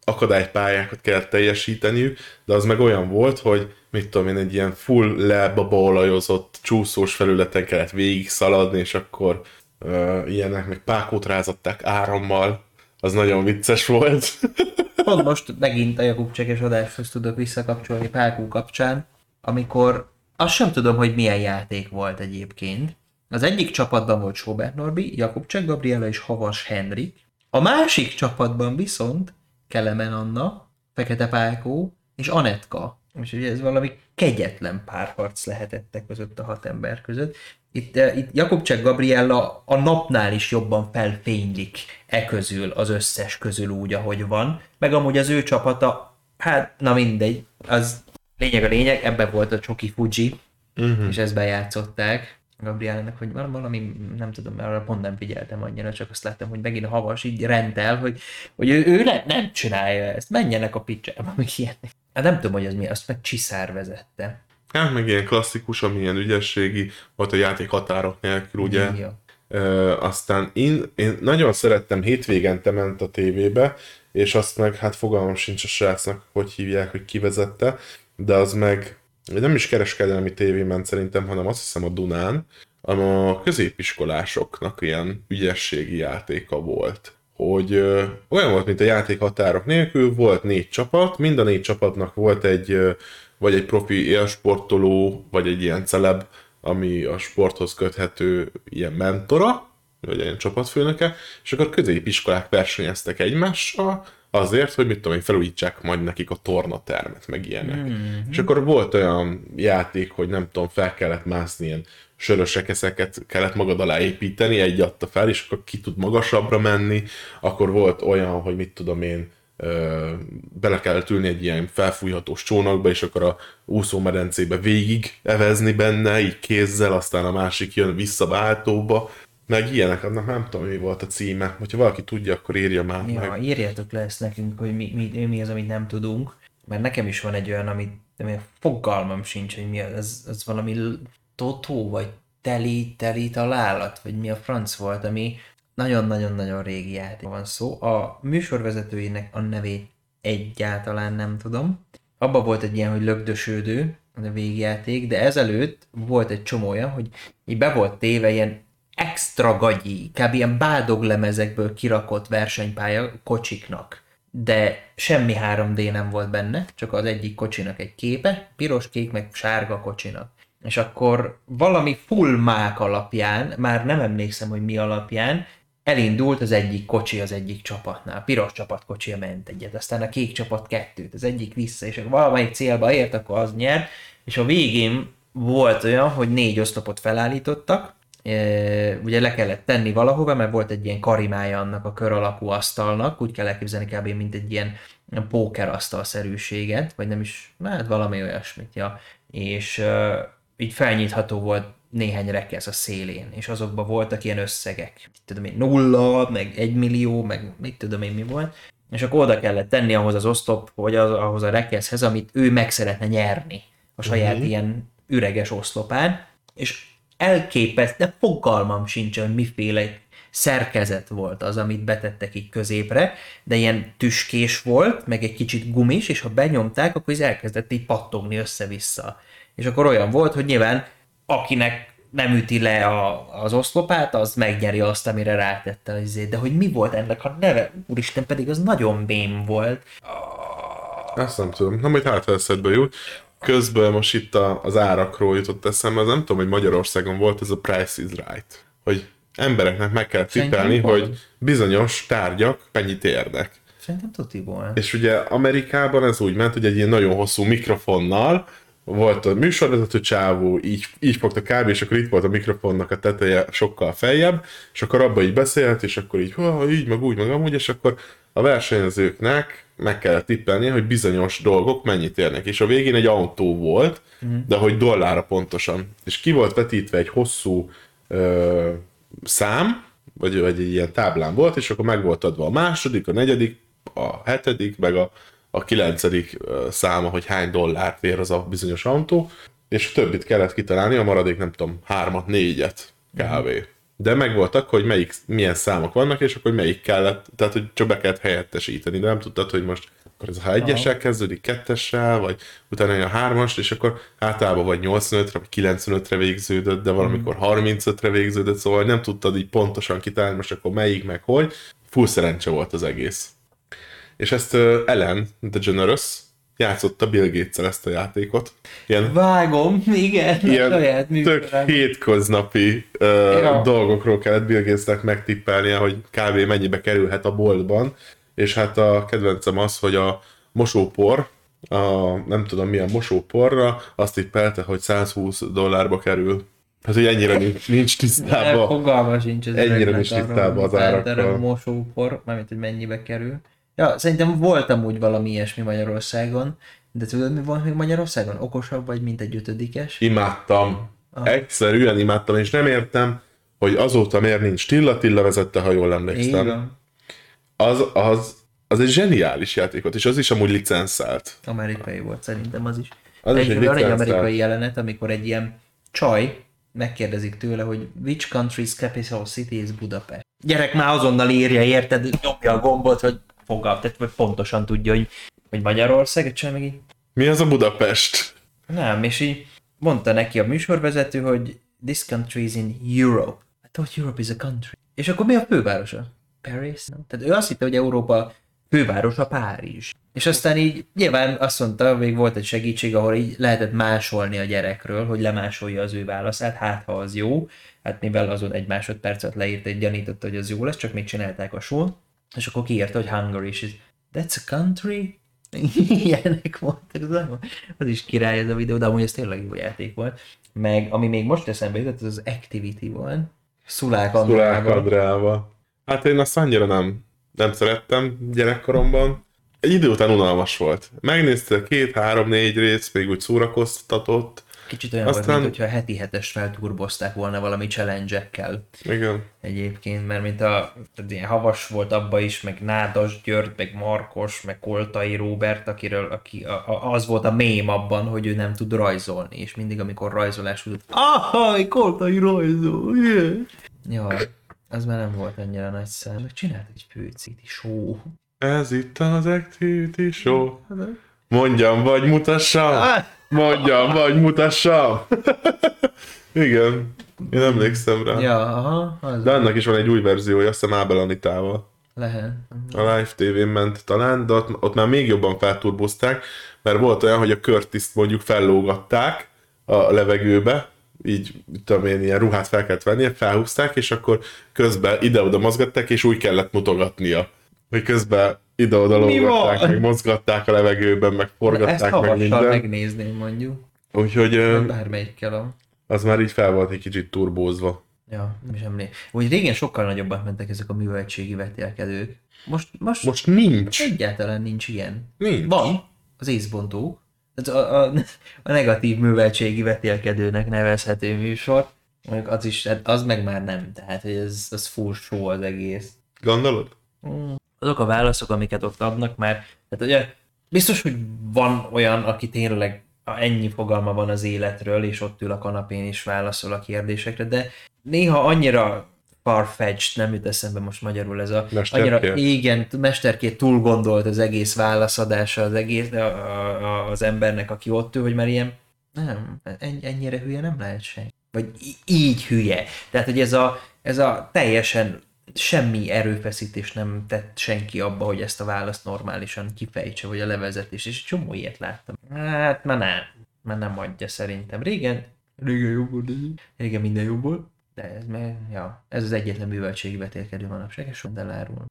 akadálypályákat kellett teljesíteniük, de az meg olyan volt, hogy mit tudom én, egy ilyen full lebabaolajozott csúszós felületen kellett végig szaladni, és akkor ö, ilyenek meg pákót rázották árammal, az nagyon vicces volt. (laughs) Pont most megint a Jakub Csekes adáshoz tudok visszakapcsolni Pálkó kapcsán, amikor azt sem tudom, hogy milyen játék volt egyébként. Az egyik csapatban volt Sobert Norbi, Jakub Csek Gabriela és Havas Henrik. A másik csapatban viszont Kelemen Anna, Fekete Pálkó és Anetka. És ugye ez valami kegyetlen párharc lehetett e között a hat ember között. Itt, eh, itt Jakubcsek Gabriella a napnál is jobban felfénylik e közül, az összes közül úgy, ahogy van. Meg amúgy az ő csapata, hát na mindegy, az lényeg a lényeg, ebben volt a Csoki Fuji, uh-huh. és ezt bejátszották. Gabrielnek, hogy val- valami, nem tudom, arra pont nem figyeltem annyira, csak azt láttam, hogy megint a havas így rendel, hogy, hogy ő, ő nem, nem csinálja ezt, menjenek a picsába, meg ilyen. Hát nem tudom, hogy az mi, azt meg Csiszár vezette. Hát meg ilyen klasszikus, ami ilyen ügyességi, volt a játék határok nélkül, ugye? Ja. Ö, aztán én, én nagyon szerettem, hétvégente ment a tévébe, és azt meg, hát fogalmam sincs a srácnak, hogy hívják, hogy kivezette, de az meg nem is kereskedelmi tévé ment szerintem, hanem azt hiszem a Dunán, a középiskolásoknak ilyen ügyességi játéka volt hogy ö, olyan volt, mint a játék határok nélkül, volt négy csapat, mind a négy csapatnak volt egy, ö, vagy egy profi élsportoló, vagy egy ilyen celeb, ami a sporthoz köthető ilyen mentora, vagy ilyen csapatfőnöke, és akkor középiskolák versenyeztek egymással, azért, hogy mit tudom én, felújítsák majd nekik a tornatermet, meg ilyenek. Mm-hmm. És akkor volt olyan játék, hogy nem tudom, fel kellett mászni ilyen sörös rekeszeket kellett magad alá építeni, egy adta fel, és akkor ki tud magasabbra menni, akkor volt olyan, hogy mit tudom én, bele kellett ülni egy ilyen felfújhatós csónakba, és akkor a úszómedencébe végig evezni benne, így kézzel, aztán a másik jön vissza váltóba, meg ilyenek, annak nem tudom, mi volt a címe. Hogyha valaki tudja, akkor írja már Ja, meg. írjátok le ezt nekünk, hogy mi, mi, mi az, amit nem tudunk. Mert nekem is van egy olyan, amit ami fogalmam sincs, hogy mi az, az, az valami totó, vagy teli, teli találat, vagy mi a franc volt, ami nagyon-nagyon-nagyon régi játék van szó. A műsorvezetőjének a nevét egyáltalán nem tudom. Abba volt egy ilyen, hogy lögdösődő a végjáték, de ezelőtt volt egy csomó olyan, hogy így be volt téve ilyen extra gagyi, kb. ilyen bádoglemezekből kirakott versenypálya kocsiknak. De semmi 3D nem volt benne, csak az egyik kocsinak egy képe, piros, kék, meg sárga kocsinak. És akkor valami full mák alapján, már nem emlékszem, hogy mi alapján, elindult az egyik kocsi az egyik csapatnál. A piros csapat kocsia ment egyet, aztán a kék csapat kettőt, az egyik vissza, és akkor valamelyik célba ért, akkor az nyer, és a végén volt olyan, hogy négy oszlopot felállítottak, e, ugye le kellett tenni valahova, mert volt egy ilyen karimája annak a kör alakú asztalnak, úgy kell elképzelni kb. mint egy ilyen pókerasztalszerűséget, vagy nem is, hát valami olyasmit, ja. És uh, így felnyitható volt néhány rekesz a szélén, és azokban voltak ilyen összegek. Mit tudom én, nulla, meg egy millió, meg mit tudom én mi volt. És akkor oda kellett tenni ahhoz az osztop, vagy az, ahhoz a rekeszhez, amit ő meg szeretne nyerni a saját uh-huh. ilyen üreges oszlopán, és elképeszt, de fogalmam sincs, hogy miféle szerkezet volt az, amit betettek így középre, de ilyen tüskés volt, meg egy kicsit gumis, és ha benyomták, akkor ez elkezdett így pattogni össze-vissza. És akkor olyan volt, hogy nyilván akinek nem üti le a, az oszlopát, az megnyeri azt, amire rátette az izét. De hogy mi volt ennek a neve? Úristen, pedig az nagyon bém volt. Azt nem tudom. Nem, hogy hát eszedbe jut. Közben most itt a, az árakról jutott eszembe, az nem tudom, hogy Magyarországon volt ez a Price is Right. Hogy embereknek meg kell tippelni, hogy bizonyos tárgyak mennyit érnek. Szerintem tuti volt. És ugye Amerikában ez úgy ment, hogy egy ilyen nagyon hosszú mikrofonnal volt a műsorvezető csávó, így, így fogta kb. és akkor itt volt a mikrofonnak a teteje sokkal feljebb, és akkor abba így beszélt, és akkor így, így, meg úgy, meg amúgy, és akkor a versenyzőknek meg kellett tippelni, hogy bizonyos dolgok mennyit érnek. És a végén egy autó volt, uh-huh. de hogy dollára pontosan. És ki volt vetítve egy hosszú ö, szám, vagy, vagy egy ilyen táblán volt, és akkor meg volt adva a második, a negyedik, a hetedik, meg a a kilencedik száma, hogy hány dollárt ér az a bizonyos autó, és a többit kellett kitalálni, a maradék nem tudom, hármat, négyet kb. De megvoltak, hogy melyik, milyen számok vannak, és akkor melyik kellett, tehát hogy csak be kellett helyettesíteni, de nem tudtad, hogy most akkor ez a egyessel kezdődik, kettessel, vagy utána a hármast, és akkor általában vagy 85-re, vagy 95-re végződött, de valamikor 35-re végződött, szóval nem tudtad így pontosan kitalálni, most akkor melyik, meg hogy. Full szerencse volt az egész. És ezt Ellen DeGeneres játszotta Bill gates ezt a játékot. Ilyen, Vágom, igen, ilyen saját tök hétköznapi uh, ja. dolgokról kellett Bill Gatesnek megtippelnie, hogy kb. mennyibe kerülhet a boltban, és hát a kedvencem az, hogy a mosópor, a, nem tudom milyen mosóporra, azt tippelte, hogy 120 dollárba kerül. Hát, hogy ennyire nincs, nincs tisztában. Fogalma sincs az Ennyire nincs tisztában az árakkal. A mosópor, mármint, hogy mennyibe kerül. Ja, szerintem voltam úgy valami ilyesmi Magyarországon, de tudod, mi van még Magyarországon? Okosabb vagy, mint egy ötödikes? Imádtam. Ah. Egyszerűen imádtam, és nem értem, hogy azóta miért nincs Tilla, Tilla vezette, ha jól emlékszem. Igen. Az, az, az egy zseniális játékot, és az is amúgy licenszált. Amerikai volt szerintem az is. Az egy, is egy van egy amerikai jelenet, amikor egy ilyen csaj megkérdezik tőle, hogy which country's capital city is Budapest. Gyerek már azonnal írja, érted? Nyomja a gombot, hogy fogal, tehát vagy pontosan tudja, hogy, hogy Magyarország, és meg így... Mi az a Budapest? Nem, és így mondta neki a műsorvezető, hogy this country is in Europe. I thought Europe is a country. És akkor mi a fővárosa? Paris? Nem? Tehát ő azt hitte, hogy Európa fővárosa Párizs. És aztán így nyilván azt mondta, még volt egy segítség, ahol így lehetett másolni a gyerekről, hogy lemásolja az ő válaszát, hát ha az jó. Hát mivel azon egy másodpercet leírt, egy gyanította, hogy az jó lesz, csak még csinálták a sót. És akkor kiírta, hogy Hungary, és ez, that's a country? (laughs) Ilyenek voltak, az, az is király ez a videó, de amúgy ez tényleg jó játék volt. Meg ami még most eszembe jutott, az az Activity volt. Szulák Andrával. Szulák Andrával. Hát én azt annyira nem, nem szerettem gyerekkoromban. Egy idő után unalmas volt. Megnézte két, három, négy rész, még úgy szórakoztatott, Kicsit olyan Aztán... volt, mintha heti hetes felturbozták volna valami challenge-ekkel. Igen. Egyébként, mert mint a, tehát ilyen havas volt abba is, meg Nádas György, meg Markos, meg Koltai Róbert, akiről aki, a, a, az volt a mém abban, hogy ő nem tud rajzolni, és mindig amikor rajzolás volt, ahaj, Koltai rajzol, yeah. Ja, Az már nem volt annyira nagy szám. Meg csinált egy főcíti show. Ez itt az Activity Show. Mondjam, vagy mutassam. Ah! Mondjam, vagy mutassam. (laughs) Igen, én emlékszem rá. Ja, aha, az De annak is van egy új verziója, azt hiszem Ábel Anitával. lehet. A live tévén ment talán, de ott, ott már még jobban felturbozták, mert volt olyan, hogy a Curtis-t mondjuk fellógatták a levegőbe, így, tudom én, ilyen ruhát fel kellett vennie, felhúzták, és akkor közben ide-oda mozgatták, és úgy kellett mutogatnia. Hogy közben ide-oda lógatták, meg mozgatták a levegőben, meg forgatták, meg minden. megnézném mondjuk. Úgyhogy ö, bármelyikkel a... az már így fel volt egy kicsit turbózva. Ja, nem is emlékszem. Úgy régen sokkal nagyobbat mentek ezek a műveltségi vetélkedők. Most, most, Most nincs. egyáltalán nincs ilyen. Nincs. Van, az észbontók. Ez a, a, a negatív műveltségi vetélkedőnek nevezhető műsor. Mondjuk az is, hát az meg már nem, tehát hogy ez, az full show az egész. Gondolod? Azok a válaszok, amiket ott adnak már, tehát ugye biztos, hogy van olyan, aki tényleg ennyi fogalma van az életről, és ott ül a kanapén és válaszol a kérdésekre, de néha annyira farfetched, nem jut eszembe most magyarul ez a... Mesterkélt. Annyira, igen, mesterként túl gondolt az egész válaszadása az egész a, a, az embernek, aki ott ül, hogy már ilyen, nem, en- ennyire hülye nem lehet senki. Vagy így hülye. Tehát, hogy ez a, ez a teljesen semmi erőfeszítés nem tett senki abba, hogy ezt a választ normálisan kifejtse, vagy a levezetés, és csomó ilyet láttam. Hát, már nem. Már nem adja szerintem. Régen, régen jobb volt, régen minden jobb volt, de ez, meg, ja, ez az egyetlen műveltségi vetélkedő manapság, és elárul.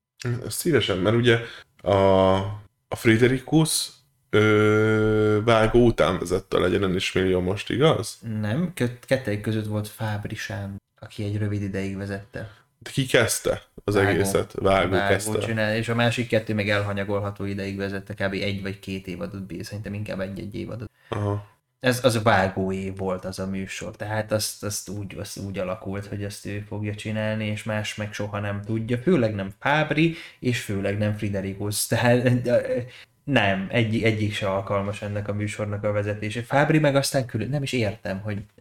Ezt Szívesen, mert ugye a, a Friderikus ö, vágó után vezette a legyen is millió most, igaz? Nem, Kett- kettőjük között volt Fábri Sándor, aki egy rövid ideig vezette. Ki kezdte az Vágó. egészet? Vágó, Vágó kezdte. csinál, és a másik kettő meg elhanyagolható ideig vezette, kb. egy vagy két évadot bír, szerintem inkább egy-egy évadot. Aha. Ez az a vágó év volt az a műsor, tehát azt, azt, úgy, azt úgy alakult, hogy ezt ő fogja csinálni, és más meg soha nem tudja, főleg nem Fábri, és főleg nem Friderikus, (laughs) tehát nem, egy, egyik se alkalmas ennek a műsornak a vezetése. Fábri meg aztán külön, nem is értem, hogy ho,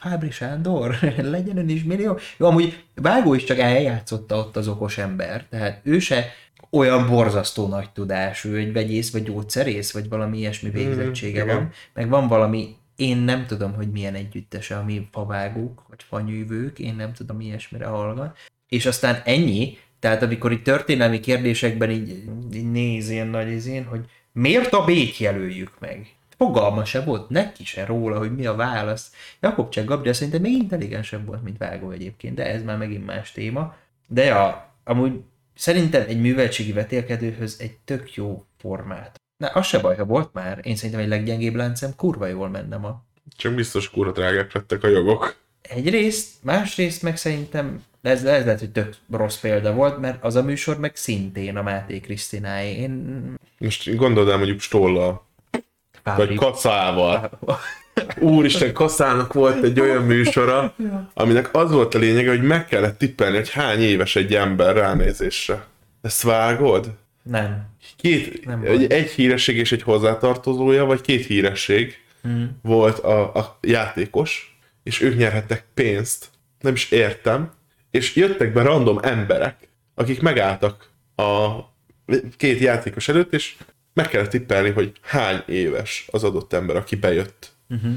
Fábri Sándor, (laughs) legyen ön is millió. Jó, amúgy Vágó is csak eljátszotta ott az okos ember, tehát ő se olyan borzasztó nagy tudású, hogy vegyész, vagy gyógyszerész, vagy valami ilyesmi végzettsége igen. van, meg van valami, én nem tudom, hogy milyen együttese, ami favágók, vagy fanyűvők, én nem tudom, ilyesmire hallgat. És aztán ennyi, tehát amikor itt történelmi kérdésekben így, így néz ilyen nagy izén, hogy miért a B-t jelöljük meg? Fogalma se volt neki se róla, hogy mi a válasz. Jakob Cseh Gabriel szerintem még intelligensebb volt, mint Vágó egyébként, de ez már megint más téma. De ja, amúgy szerintem egy műveltségi vetélkedőhöz egy tök jó formát. Na, az se baj, ha volt már. Én szerintem egy leggyengébb láncem kurva jól menne ma. Csak biztos kurva drágák lettek a jogok. Egyrészt, másrészt meg szerintem ez, ez lehet, hogy tök rossz példa volt, mert az a műsor meg szintén a Máté Krisztináé. Én Most gondold el mondjuk Stollal, vagy Kacával. (laughs) Úristen, Kaszának volt egy olyan műsora, (laughs) aminek az volt a lényege, hogy meg kellett tippelni, hogy hány éves egy ember ránézésre. Ezt vágod? Nem. Két, Nem egy, egy híresség és egy hozzátartozója, vagy két híresség Hmm. volt a, a játékos, és ők nyerhettek pénzt. Nem is értem. És jöttek be random emberek, akik megálltak a két játékos előtt, és meg kellett tippelni, hogy hány éves az adott ember, aki bejött. Uh-huh.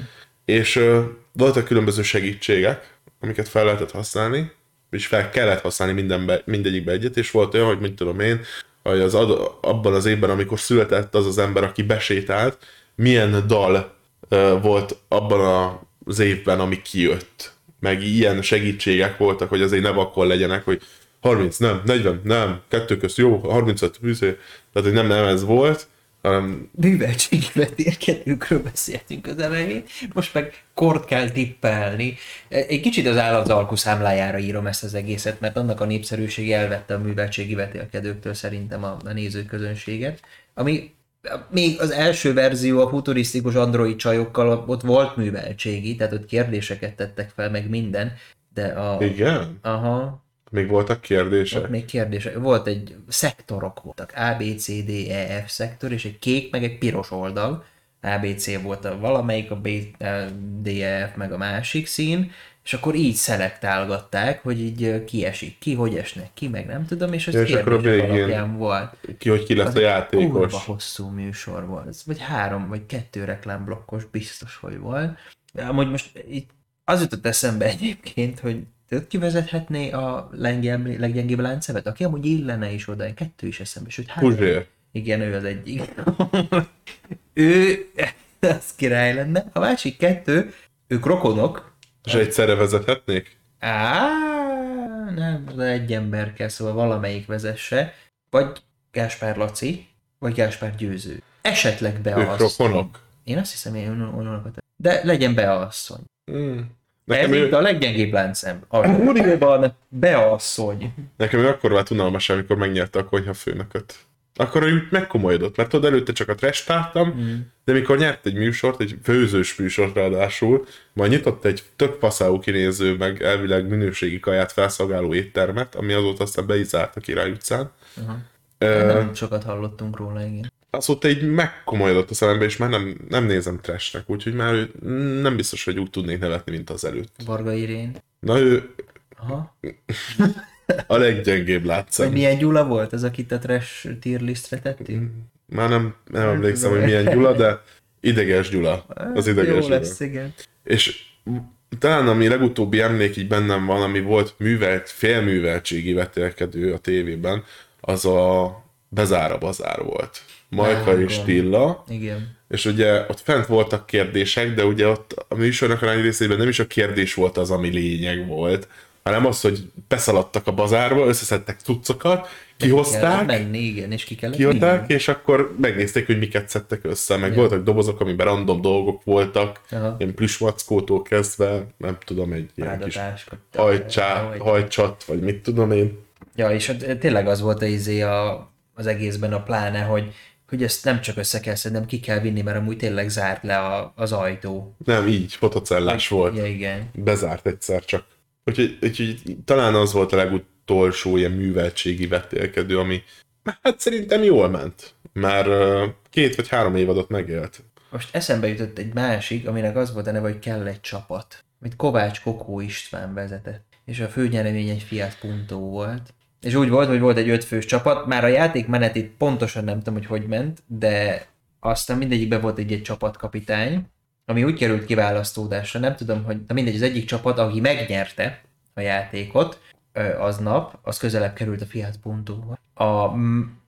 És ö, voltak különböző segítségek, amiket fel lehetett használni, és fel kellett használni mindenbe, mindegyikbe egyet, és volt olyan, hogy mit tudom én, hogy az ad, abban az évben, amikor született az az ember, aki besétált, milyen dal ö, volt abban az évben, ami kijött. Meg ilyen segítségek voltak, hogy azért ne vakon legyenek, hogy 30, nem, 40, nem, kettő közt jó, 35, 20, tehát hogy nem, nem ez volt, hanem Műveltségi vetélkedőkről beszéltünk az elején, most meg kort kell tippelni. Egy kicsit az állatalkú számlájára írom ezt az egészet, mert annak a népszerűsége elvette a műveltségi vetélkedőktől szerintem a, a nézőközönséget, ami még az első verzió a futurisztikus android csajokkal ott volt műveltségi, tehát ott kérdéseket tettek fel, meg minden, de a... igen, Aha, még voltak kérdések. ott még kérdés. Volt egy szektorok voltak, A, B, C, D, E, F szektor, és egy kék, meg egy piros oldal. A, B, C volt a valamelyik, a B, a, D, E, F, meg a másik szín, és akkor így szelektálgatták, hogy így ö, ki esik, ki, hogy esnek ki, meg nem tudom, és ez Ja, és akkor a kérdések végén volt. Ki, hogy ki lesz a játékos. Kurva hosszú műsor volt. Ez vagy három, vagy kettő reklámblokkos biztos, hogy volt. De amúgy most itt az jutott eszembe egyébként, hogy tudod, ki vezethetné a leggyengébb, leggyengébb láncemet, aki amúgy illene is oda, kettő is eszembe, sőt három. Puzsér. Igen, ő az egyik. (laughs) ő, (laughs) az király lenne. A másik kettő, ők rokonok. És egyszerre vezethetnék? Á, nem, az egy ember kell, szóval valamelyik vezesse. Vagy Gáspár Laci, vagy Gáspár Győző. Esetleg be Ők rokonok? Én azt hiszem, én ononokat. De legyen beasszony. Mm. Ez Nekem, itt ő, a leggyengébb láncem. A Úriban beasszony. nekem ő akkor vált unalmas, amikor megnyerte a konyha főnököt. Akkor ő megkomolyodott, mert tudod, előtte csak a trash tártam, Mm. de mikor nyert egy műsort, egy főzős műsort ráadásul, majd nyitott egy tök faszáú kinéző, meg elvileg minőségi kaját felszolgáló éttermet, ami azóta aztán be is zárt a Király utcán. Aha. Ö, Nem sokat hallottunk róla, igen. Azóta így megkomolyodott a szemembe, és már nem, nem nézem trashnek, úgyhogy már ő nem biztos, hogy úgy tudnék nevetni, mint az előtt. Varga Irén. Na ő Aha. (laughs) a leggyengébb Vagy látszom. milyen Gyula volt az, akit a trash tier listre tettünk? Már nem, nem emlékszem, hogy milyen Gyula, de ideges Gyula. Az ideges Jó Gyula. lesz, igen. És talán ami legutóbbi emlék így bennem van, ami volt művelt, félműveltségi vetélkedő a tévében, az a Bezára Bazár volt. Majka Vágom. és Tilla, Igen. és ugye ott fent voltak kérdések, de ugye ott a műsornak a nagy részében nem is a kérdés volt az, ami lényeg volt, hanem az, hogy beszaladtak a bazárba, összeszedtek cuccokat, kihozták, menni, igen, és ki kellett kiadták, és akkor megnézték, hogy miket szedtek össze, meg Ja. voltak dobozok, amiben random dolgok voltak, Aha. ilyen plüsmackótól kezdve, nem tudom, egy ilyen kis hajcsá, hajcsat, vagy mit tudom én. Ja, és tényleg az volt a izé a, az egészben a pláne, hogy, hogy ezt nem csak össze kell szednem, ki kell vinni, mert amúgy tényleg zárt le a, az ajtó. Nem, így, fotocellás volt. Ja, igen. Bezárt egyszer csak. Úgyhogy, úgyhogy talán az volt a legutolsó ilyen műveltségi vetélkedő, ami hát szerintem jól ment. Már két vagy három évadot megélt. Most eszembe jutott egy másik, aminek az volt a neve, hogy kell egy csapat, amit Kovács Kokó István vezetett. És a főnyeremény egy Fiat Punto volt. És úgy volt, hogy volt egy ötfős csapat, már a játék menetét pontosan nem tudom, hogy hogy ment, de aztán mindegyikben volt egy, egy csapatkapitány, ami úgy került kiválasztódásra, nem tudom, hogy de mindegy, az egyik csapat, aki megnyerte a játékot, aznap, az közelebb került a Fiat Puntóval. A,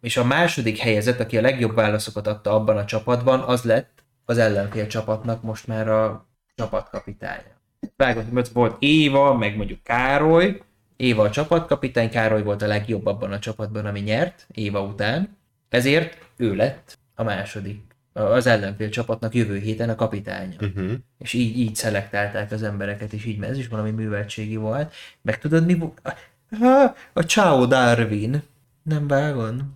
és a második helyezett, aki a legjobb válaszokat adta abban a csapatban, az lett az ellenfél csapatnak most már a csapatkapitánya. Vágott, volt Éva, meg mondjuk Károly, Éva a csapatkapitány, Károly volt a legjobb abban a csapatban, ami nyert, Éva után, ezért ő lett a második, az ellenfél csapatnak jövő héten a kapitánya. Uh-huh. És így, így szelektálták az embereket, és így, ez is valami műveltségi volt. Meg tudod, mi volt? A, a Ciao Darwin. Nem vágon?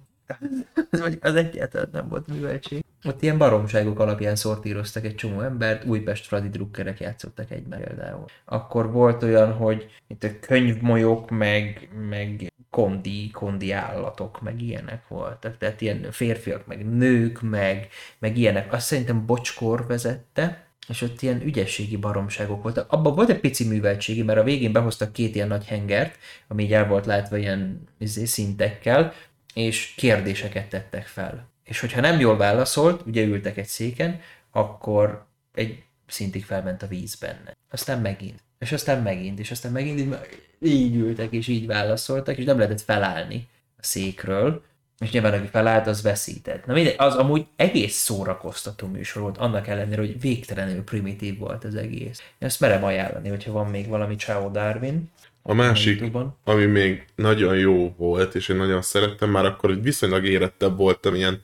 Vagy (laughs) az egyáltalán nem volt műveltség. Ott ilyen baromságok alapján szortíroztak egy csomó embert, Újpest Fradi drukkerek játszottak egymás például. Akkor volt olyan, hogy itt a könyvmolyok, meg, meg kondi, kondi állatok, meg ilyenek voltak. Tehát ilyen férfiak, meg nők, meg, meg ilyenek. Azt szerintem Bocskor vezette, és ott ilyen ügyességi baromságok voltak. Abban volt egy pici műveltségi, mert a végén behoztak két ilyen nagy hengert, ami így el volt látva ilyen izé, szintekkel, és kérdéseket tettek fel. És hogyha nem jól válaszolt, ugye ültek egy széken, akkor egy szintig felment a víz benne. Aztán megint. És aztán megint, és aztán megint így, így ültek, és így válaszoltak, és nem lehetett felállni a székről, és nyilván aki felállt, az veszített. Na mindegy, az amúgy egész szórakoztató műsor volt, annak ellenére, hogy végtelenül primitív volt az egész. Én ezt merem ajánlani, hogyha van még valami Ciao Darwin. A másik, YouTube-on. ami még nagyon jó volt, és én nagyon szerettem, már akkor hogy viszonylag érettebb voltam, ilyen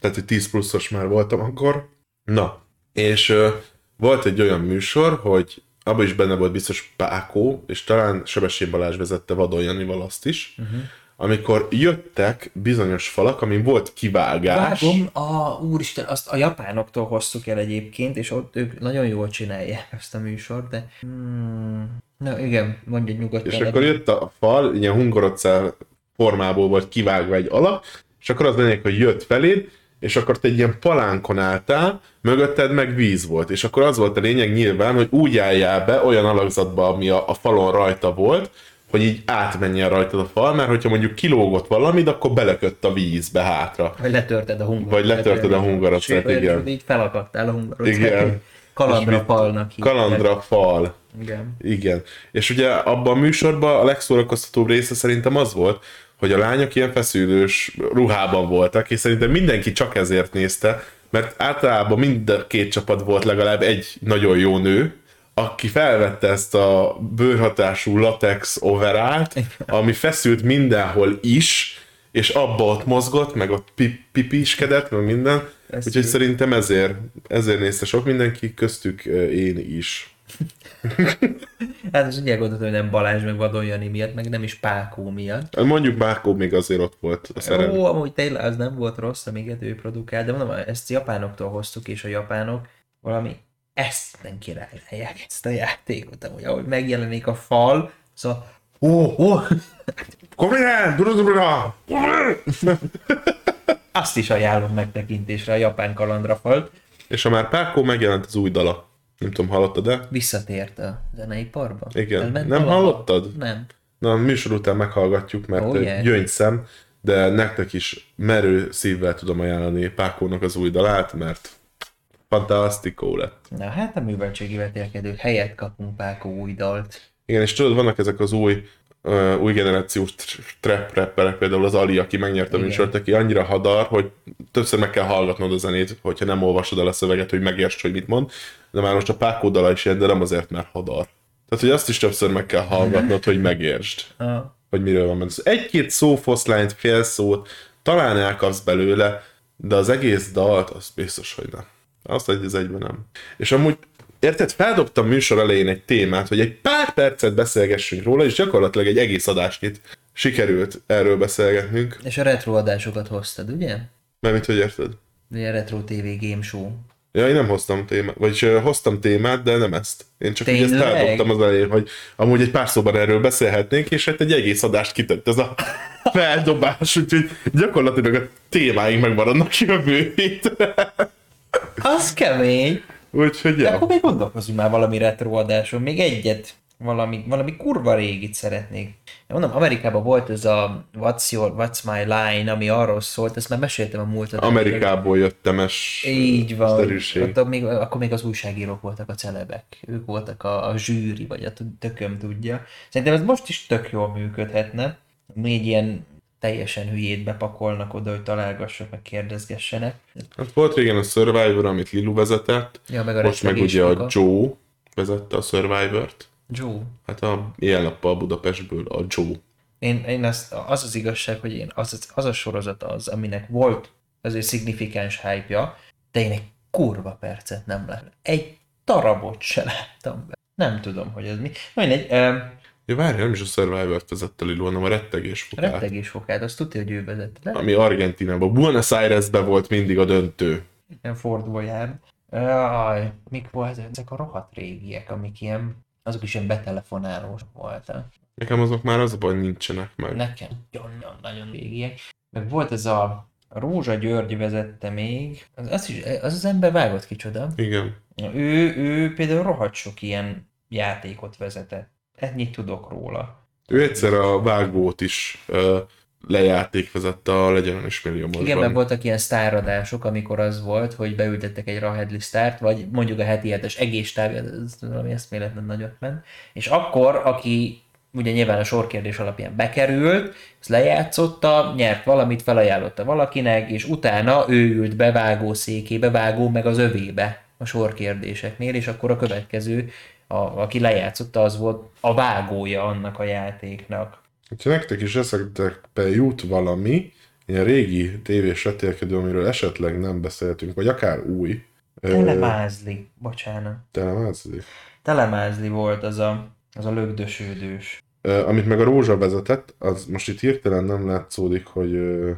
tehát, hogy 10 pluszos már voltam akkor. Na, és ö, volt egy olyan műsor, hogy abban is benne volt biztos Pákó, és talán Sebesség Balázs vezette Vadon Janival azt is, uh-huh. Amikor jöttek bizonyos falak, amin volt kivágás. Vágom, a, úristen, azt a japánoktól hoztuk el egyébként, és ott ők nagyon jól csinálják ezt a műsort, de... Hmm, na igen, mondja nyugodtan. És akkor jött a fal, ilyen hungarocell formából volt kivágva egy alak, és akkor az lényeg, hogy jött feléd, és akkor te egy ilyen palánkon álltál, mögötted meg víz volt, és akkor az volt a lényeg nyilván, hogy úgy álljál be olyan alakzatba, ami a, a falon rajta volt, hogy így átmenjen rajtad a fal, mert hogyha mondjuk kilógott valamit, akkor belekött a vízbe hátra. Vagy letörted a hungarocát. Vagy letörted a hungarocát, igen. Így felakadtál a hungarocát. Igen. (laughs) Kalandra mit- falnak hívják. Kalandra fal. Igen. Igen. És ugye abban a műsorban a legszórakoztatóbb része szerintem az volt, hogy a lányok ilyen feszülős ruhában voltak, és szerintem mindenki csak ezért nézte, mert általában mind a két csapat volt legalább egy nagyon jó nő, aki felvette ezt a bőrhatású latex overált, ami feszült mindenhol is, és abba ott mozgott, meg ott pi- pipiskedett, meg minden. Feszült. Úgyhogy szerintem ezért, ezért nézte sok mindenki, köztük én is. (laughs) Hát most ugye gondoltam, hogy nem Balázs meg Vadon Jani miatt, meg nem is Pákó miatt. Mondjuk Márkó még azért ott volt a szerep. Ó, amúgy tényleg az nem volt rossz, amiket ő produkált, de mondom, ezt japánoktól hoztuk, és a japánok valami ezt nem királják ezt a játékot, amúgy ahogy megjelenik a fal, szóval ó, ó, (laughs) Komolyan! Azt is ajánlom megtekintésre a japán kalandrafalt. És ha már Pákó megjelent az új dala. Nem tudom, hallottad de Visszatért a zeneiparba. Igen. Elment Nem valahol? hallottad? Nem. Na, a műsor után meghallgatjuk, mert oh, yeah. gyöngyszem, de nektek is merő szívvel tudom ajánlani Pákónak az új dalát, mert fantasztikó lett. Na hát a műveltségi vetélkedők helyett kapunk Pákó új dalt. Igen, és tudod, vannak ezek az új uh, új generációs tr- trap rapperek, például az Ali, aki megnyerte a műsort, aki annyira hadar, hogy többször meg kell hallgatnod a zenét, hogyha nem olvasod el a szöveget, hogy megértsd, hogy mit mond. De már most a Pákó dala is ilyen, de nem azért, mert hadar. Tehát, hogy azt is többször meg kell hallgatnod, hogy megértsd, (laughs) Ah, hogy miről van szó. Egy-két szófoszlányt, fél szót talán elkapsz belőle, de az egész dalt, az biztos, hogy nem. Azt egy az egyben nem. És amúgy, érted, feldobtam műsor elején egy témát, hogy egy pár percet beszélgessünk róla, és gyakorlatilag egy egész adásnyit sikerült erről beszélgetnünk. és a retro adásokat hoztad, ugye? Mert mit, hogy érted? Ugye Retro TV Game Show. Ja, én nem hoztam témát, vagyis ö, hoztam témát, de nem ezt. Én csak úgy ezt Tényleg? feldobtam az elején, hogy amúgy egy pár szóban erről beszélhetnénk, és hát egy egész adást kitett ez a (laughs) feldobás, úgyhogy gyakorlatilag a témáink megmaradnak jövő hétre. Az kemény! Úgyhogy De ja. akkor még gondolkozunk már valami retro adáson. Még egyet, valami, valami kurva régit szeretnék. Én mondom, Amerikában volt ez a What's, your, What's My Line, ami arról szólt, ezt már meséltem a múlt. Amerikából jöttemes Így van. szterűség. Ott még, akkor még az újságírók voltak a celebek. Ők voltak a, a zsűri, vagy a tököm tudja. Szerintem ez most is tök jól működhetne. Még ilyen teljesen hülyét bepakolnak oda, hogy találgassak, meg kérdezgessenek. Hát volt régen a Survivor, amit Lilu vezetett, Ja, meg a most meg ugye a maga. Joe vezette a Survivor-t. Joe. Hát a éjjel-nappal Budapestből a Joe. Én, én azt, az az igazság, hogy én az, az a sorozat az, aminek volt azért szignifikáns hype de én egy kurva percet nem láttam. Egy darabot se láttam be. Nem tudom, hogy ez mi. Mindegy, Ja, várj, nem is a Survivor-t vezette Lilu, hanem a rettegés fokát. rettegés fokát, azt tudja, hogy ő vezette. De Ami Argentinában, Buenos Airesben volt mindig a döntő. ilyen fordulva jár. Aj, mik volt ezek a rohadt régiek, amik ilyen, azok is ilyen betelefonálós voltak. Nekem azok már az a baj, nincsenek meg. Nekem nagyon-nagyon régiek. Meg volt ez a Rózsa György vezette még, az, az, is, az az ember vágott kicsoda. Igen. Ő, ő például rohadt sok ilyen játékot vezetett. Ennyit tudok róla. Ő egyszer a vágót is uh, lejáték vezette a Legyen is milliómosban. Igen, mert voltak ilyen sztáradások, amikor az volt, hogy beültettek egy Rahedli sztárt, vagy mondjuk a heti hetes egész táv, ez valami eszméletlen nagyot ment. És akkor, aki ugye nyilván a sorkérdés alapján bekerült, ezt lejátszotta, nyert valamit, felajánlotta valakinek, és utána ő ült be vágó székébe, vágó meg az övébe a sorkérdéseknél, és akkor a következő, a, aki lejátszotta, az volt a vágója annak a játéknak. Ha nektek is eszetekbe jut valami, ilyen régi tévés vetélkedő, amiről esetleg nem beszéltünk, vagy akár új, ö, Telemázli, bocsánat. telemázli, Telemázli volt az a, az a lögdösődős. Ö, amit meg a Rózsa vezetett, az most itt hirtelen nem látszódik, hogy ö,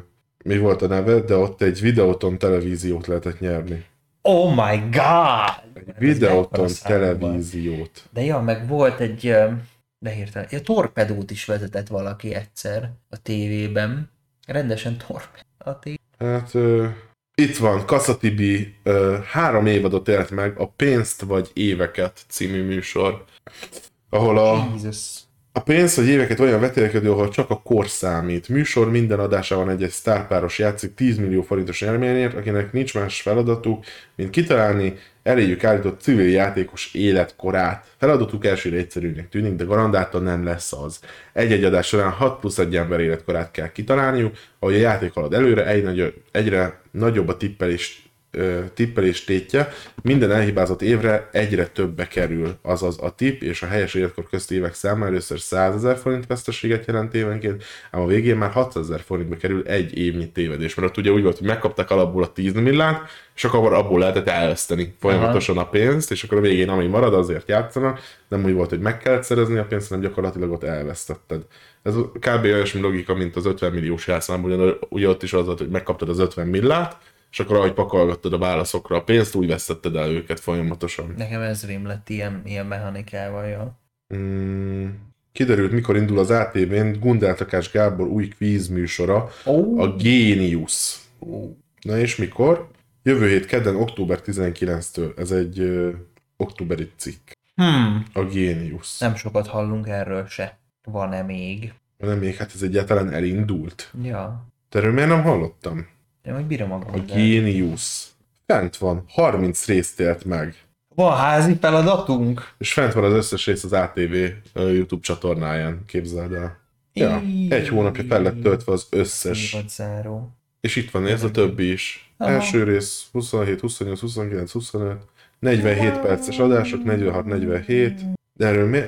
mi volt a neve, de ott egy videóton televíziót lehetett nyerni. Oh my god! Egy videóton televíziót. De ja, meg volt egy, de hirtelen, ja, torpedót is vezetett valaki egyszer a tévében. Rendesen torpedó a tévé. Hát ö, Itt van, Kasszatibi, uh, három évadot élt meg a Pénzt vagy Éveket című műsor, ahol a, Jesus. A pénz vagy éveket olyan vetélkedő, ahol csak a kor számít. Műsor minden adásában egy-egy sztárpáros játszik 10 millió forintos nyereményért, akinek nincs más feladatuk, mint kitalálni eléjük állított civil játékos életkorát. Feladatuk elsőre egyszerűnek tűnik, de garantáltan nem lesz az. Egy-egy adás során 6 plusz egy ember életkorát kell kitalálniuk, ahogy a játék halad előre, egy nagy, egyre nagyobb a tippelés tippelés tétje, minden elhibázott évre egyre többe kerül, azaz a tipp és a helyes életkor közti évek száma először 100 ezer forint veszteséget jelent évenként, ám a végén már 600 ezer forintba kerül egy évnyi tévedés, mert ott ugye úgy volt, hogy megkapták alapból a 10 millát, és akkor abból lehetett elveszteni folyamatosan a pénzt, és akkor a végén ami marad, azért játszanak, nem úgy volt, hogy meg kellett szerezni a pénzt, hanem gyakorlatilag ott elvesztetted. Ez kb. olyasmi logika, mint az 50 milliós jelszám, ugye, ugye ott is az volt, hogy megkaptad az 50 millát, és akkor ahogy pakolgattad a válaszokra a pénzt, úgy vesztetted el őket folyamatosan. Nekem ez rém lett ilyen, ilyen mechanikával, ja. Mm, kiderült, mikor indul az ATV-n Gundel Takás Gábor új kvíz műsora, Ó. a Genius. Ó. Na és mikor? Jövő hét kedden, október 19-től. Ez egy ö, októberi cikk. Hmm. A Genius. Nem sokat hallunk erről se. Van-e még? Nem még, hát ez egyáltalán elindult. Ja. De erről miért nem hallottam? Én majd bírom a A. Genius. Fent van, 30 részt élt meg. Van házi feladatunk? És fent van az összes rész az ATV YouTube csatornáján, képzeld el. Ja, egy hónapja fel lett töltve az összes. Záró. És itt van, ez a többi is. Aha. Első rész 27, 28, 29, 25, 47 perces adások, 46, 47. De erről mi,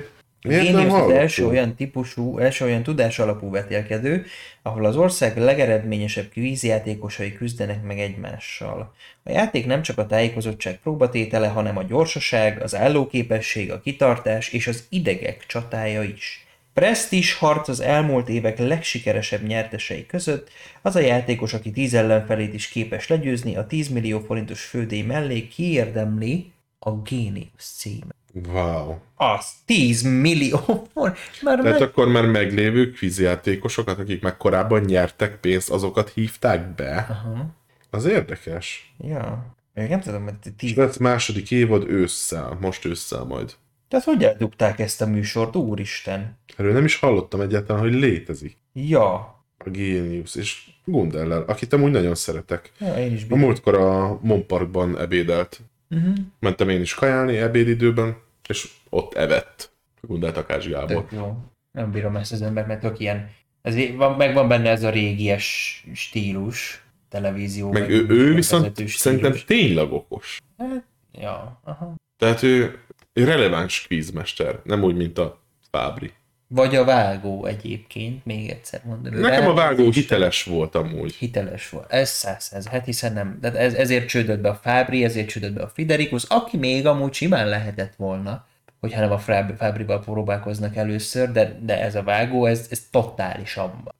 miért nem Génius az első olyan típusú, első olyan tudás alapú vetélkedő, ahol az ország legeredményesebb kvízjátékosai küzdenek meg egymással. A játék nem csak a tájékozottság próbatétele, hanem a gyorsaság, az állóképesség, a kitartás és az idegek csatája is. Prestige harc az elmúlt évek legsikeresebb nyertesei között, az a játékos, aki 10 ellenfelét is képes legyőzni, a 10 millió forintos fődíj mellé kiérdemli a Génius címet. Wow. Az 10 millió forint. Már Tehát meg... akkor már meglévő kvízjátékosokat, akik már korábban nyertek pénzt, azokat hívták be. Aha. Az érdekes. Ja. Még nem tudom, hogy És 10... lett második évad ősszel, most ősszel majd. Tehát hogy eldugták ezt a műsort, úristen? Erről nem is hallottam egyáltalán, hogy létezik. Ja. A Genius és Gundellel, akit amúgy nagyon szeretek. ja én is A bírom. múltkor a Monparkban ebédelt. Uh-huh. Mentem én is kajálni ebédidőben, és ott evett Gundel Takács Gábor. Tök jó. Nem bírom ezt az embert, mert tök ilyen... Ez van, meg van benne ez a régies stílus, televízió. Meg ő, ő viszont stílus. szerintem tényleg okos. Hát, ja, aha. Tehát ő, ő releváns kvízmester, nem úgy, mint a Fábri. Vagy a vágó egyébként, még egyszer mondom. Nekem a ránézés- vágó hiteles volt amúgy. hiteles volt. Ez száz száz, hát hiszen nem. De ez, ezért csődött be a Fábri, ezért csődött be a Fiderikus, aki még amúgy simán lehetett volna, hogyha nem a Fáb- Fábrival próbálkoznak először, de, de ez a vágó, ez, ez totálisan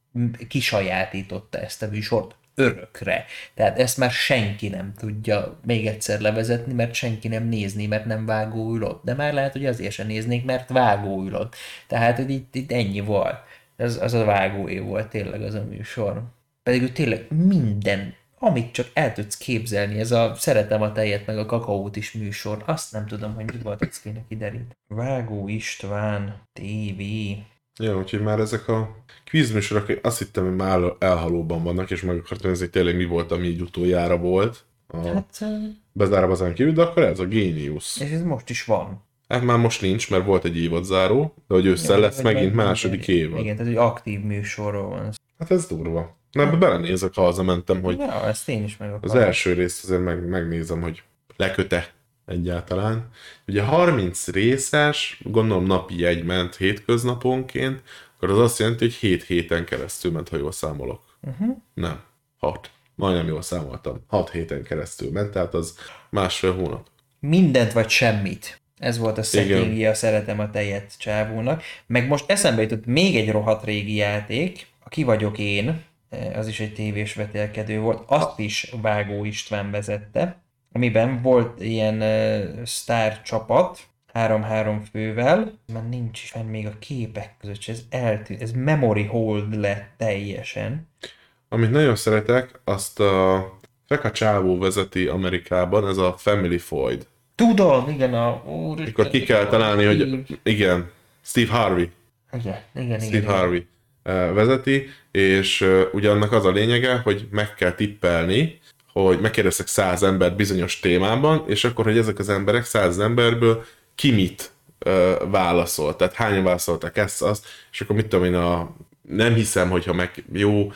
kisajátította ezt a műsort örökre. Tehát ezt már senki nem tudja még egyszer levezetni, mert senki nem nézni, mert nem vágó ülott. De már lehet, hogy azért sem néznék, mert vágó ülott. Tehát, hogy itt, itt ennyi volt. Ez, az a vágóé volt tényleg az a műsor. Pedig ő tényleg minden, amit csak el tudsz képzelni, ez a Szeretem a tejet, meg a kakaót is műsor, azt nem tudom, hogy mi volt, ezt kéne kideríteni. Vágó István, TV. Ja, úgyhogy már ezek a kvízműsorok, azt hittem, hogy már elhalóban vannak, és meg akartam nézni, tényleg mi volt, ami így utoljára volt. A Hát, azon kívül, de akkor ez a Genius. és ez most is van. Hát már most nincs, mert volt egy évadzáró, de hogy ősszel lesz Vagy megint meg- második igen, évad. Igen, tehát egy aktív műsorról van. Hát ez durva. Na, ebbe belenézek, ha hazamentem, hogy Ja, ezt én is meg az akarom. első részt azért meg, megnézem, hogy leköte egyáltalán. Ugye 30 részes, gondolom napi egy ment hétköznaponként, akkor az azt jelenti, hogy 7 héten keresztül ment, ha jól számolok. Uh-huh. Nem, 6. Majdnem jól számoltam. 6 héten keresztül ment, tehát az másfél hónap. Mindent vagy semmit. Ez volt a Igen. settingje a Szeretem a tejet csávónak. Meg most eszembe jutott még egy rohadt régi játék, a Ki vagyok én, eh, az is egy tévés vetélkedő volt, azt is Vágó István vezette, amiben volt ilyen uh, sztár csapat, három-három fővel, már nincs is fenn még a képek között, és ez eltűnt, ez memory hold lett teljesen. Amit nagyon szeretek, azt a Feka csávó vezeti Amerikában, ez a Family Floyd. Tudom, igen, a... Úr, Mikor ki kell találni, hogy igen, Steve Harvey. Igen, igen, Steve igen. Harvey eh, vezeti, és ugye annak az a lényege, hogy meg kell tippelni, hogy megkérdeztek száz embert bizonyos témában, és akkor, hogy ezek az emberek száz emberből ki mit ö, válaszol. Tehát hányan válaszolták ezt, azt, és akkor mit tudom én, a, nem hiszem, hogyha meg jó,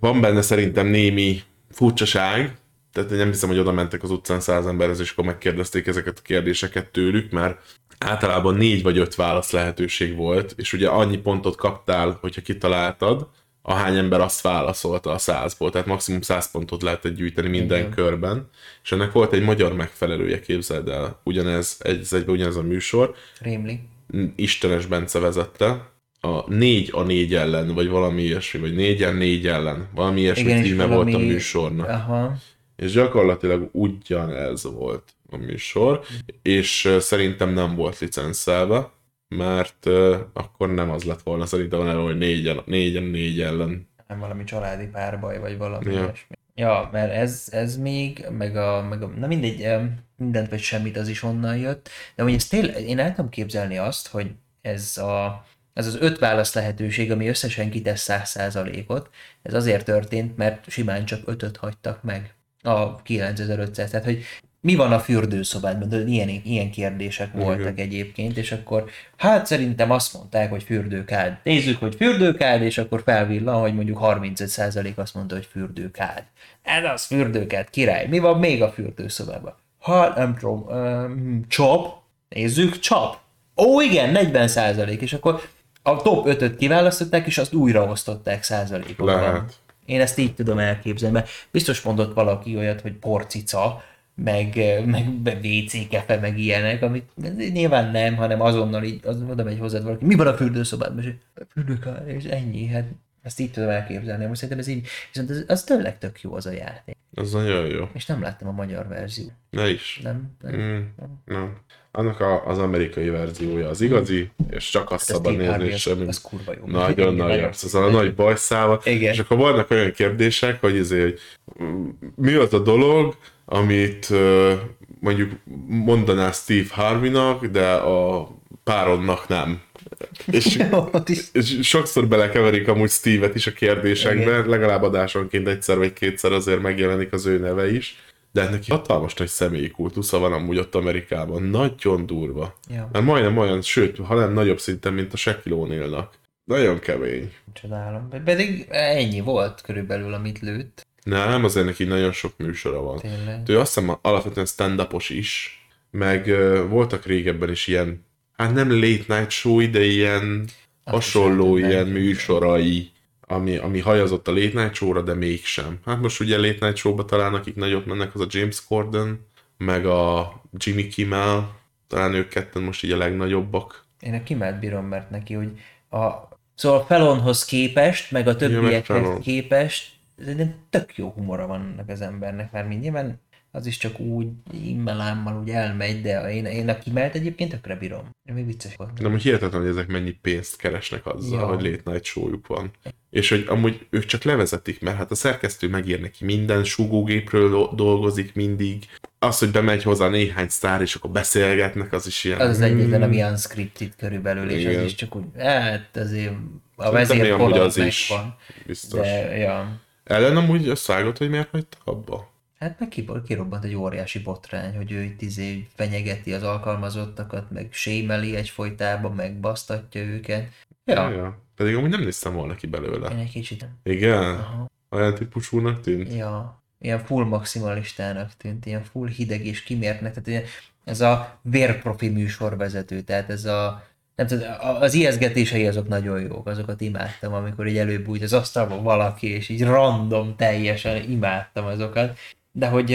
van benne szerintem némi furcsaság, tehát én nem hiszem, hogy oda mentek az utcán száz emberhez, és akkor megkérdezték ezeket a kérdéseket tőlük, mert általában négy vagy öt válasz lehetőség volt, és ugye annyi pontot kaptál, hogyha kitaláltad, ahány ember azt válaszolta a százból, tehát maximum száz pontot lehetett gyűjteni minden Igen. körben, és ennek volt egy magyar megfelelője, képzeld el, ugyanez, egy, egyben ugyanez a műsor, Rémli. Istenes Bence vezette, a négy a négy ellen, vagy valami ilyesmi, vagy négyen négy ellen, valami ilyesmi Igen, és címe valami... volt a műsornak. Aha. És gyakorlatilag ugyanez volt a műsor, és ö, szerintem nem volt licenszelve, mert ö, akkor nem az lett volna szerintem, hanem hogy négyen, négyen négy ellen. Nem valami családi párbaj, vagy valami Ja. ilyesmi. Ja, mert ez, ez még, meg a, meg a, na mindegy, mindent vagy semmit az is onnan jött, de hogy ez tényleg, én el tudom képzelni azt, hogy ez a, ez az öt válasz lehetőség, ami összesen kitesz 100%-ot, ez azért történt, mert simán csak ötöt hagytak meg a 9500, tehát hogy mi van a fürdőszobádban, ilyen, ilyen kérdések voltak egyébként, és akkor hát szerintem azt mondták, hogy fürdőkád. Nézzük, hogy fürdőkád, és akkor felvillan, hogy mondjuk 35% azt mondta, hogy fürdőkád. Ez az fürdőkád, király. Mi van még a fürdőszobában? Ha nem tudom, um, csap, nézzük, csap. Ó, igen, 40 százalék, és akkor a top 5-öt kiválasztották, és azt újra osztották százalékokban. Lehet. Én ezt így tudom elképzelni, mert biztos mondott valaki olyat, hogy porcica, meg, meg WC kefe, meg ilyenek, amit nyilván nem, hanem azonnal így, az oda megy hozzád valaki, mi van a fürdőszobádban, és a fürdőkár, és ennyi, hát ezt így tudom elképzelni, most szerintem ez így, viszont az, az tényleg tök jó az a játék. Az nagyon jó. És nem láttam a magyar verziót. Ne is. Nem? nem. Mm, nem. Annak a, az amerikai verziója az igazi, és csak azt Ez szabad nézni, és az- semmi. az kurva jó. Nagyon nagy arc, az a nagy bajszával. Igen. És akkor vannak olyan kérdések, hogy, izé, hogy mi az a dolog, amit mondjuk mondaná Steve Harvey-nak, de a párodnak nem. És, (laughs) és sokszor belekeverik amúgy Steve-et is a kérdésekbe, Igen. legalább adásonként egyszer vagy kétszer azért megjelenik az ő neve is, de neki hatalmas nagy személyi kultusza van amúgy ott Amerikában, nagyon durva. Ja. Mert majdnem olyan, sőt, ha nem nagyobb szinten, mint a Shaquille O'Neal-nak. Nagyon kemény. Csodálom. Pedig ennyi volt körülbelül, amit lőtt. Nem, azért neki nagyon sok műsora van. Tényleg. Ő azt hiszem alapvetően stand is, meg ö, voltak régebben is ilyen, hát nem late night show de ilyen Azt hasonló ilyen műsorai, ami, ami hajazott a late night show-ra, de mégsem. Hát most ugye late night show-ba talán akik nagyot mennek, az a James Corden, meg a Jimmy Kimmel, talán ők ketten most így a legnagyobbak. Én a kimelt bírom, mert neki, hogy a, szóval Felonhoz képest, meg a többiekhez Fallon. Képest, szerintem tök jó humora van ennek az embernek, mert mind nyilván az is csak úgy immelámmal úgy elmegy, de én, én a kimelt egyébként tökre bírom. Még vicces volt. De most hihetetlen, hogy ezek mennyi pénzt keresnek azzal, Ja. hogy late night show van. És hogy amúgy ők csak levezetik, mert hát a szerkesztő megír neki minden, súgógépről do- dolgozik mindig. Az, hogy bemegy hozzá néhány sztár, és akkor beszélgetnek, az is ilyen... Az az egyetlen, ami unscripted körülbelül, és Igen. az is csak úgy, hát azért a Szerintem vezér még amúgy az is. megvan, Biztos. de ja. Ellen amúgy összeállott, hogy miért hagyta abba? Hát meg kirobbant egy óriási botrány, hogy ő itt izé fenyegeti az alkalmazottakat, meg sémeli egyfolytában, meg basztatja őket. Ja, ja. Pedig amúgy nem néztem volna ki belőle. én egy kicsit. Igen? Aha. Olyan típusúnak tűnt? Ja, ilyen full maximalistának tűnt, ilyen full hideg és kimértnek, tehát ilyen, ez a vérprofi műsorvezető, tehát ez a nem tudom, az ijeszgetései azok nagyon jók, azokat imádtam, amikor így előbújt az asztalban valaki, és így random teljesen imádtam azokat, de hogy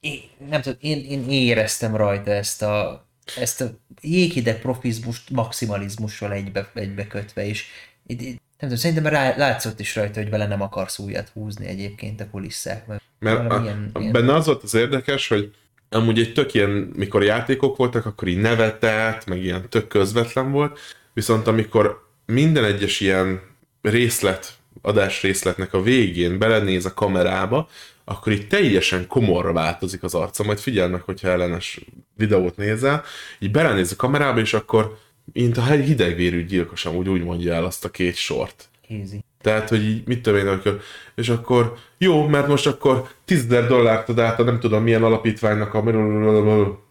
én, nem tudom, én, én éreztem rajta ezt a, ezt a jéghideg profizmust maximalizmussal egybe, egybekötve, és így, nem tudom, szerintem rá, látszott is rajta, hogy vele nem akarsz újat húzni egyébként a kulisszák, mert Mert a, a, ilyen- benne az volt az érdekes, hogy amúgy egy tök ilyen, mikor játékok voltak, akkor így nevetett, meg ilyen tök közvetlen volt, viszont amikor minden egyes ilyen részlet adás részletnek a végén belenéz a kamerába, akkor így teljesen komorra változik az arca, majd figyeld meg, hogyha ellenes videót nézel, így belenéz a kamerába, és akkor mint a hidegvérű gyilkos amúgy úgy mondja el azt a két sort. Easy. Tehát, hogy így, mit tudom én, akkor, és akkor jó, mert most akkor 10 dollárt ad át a nem tudom milyen alapítványnak a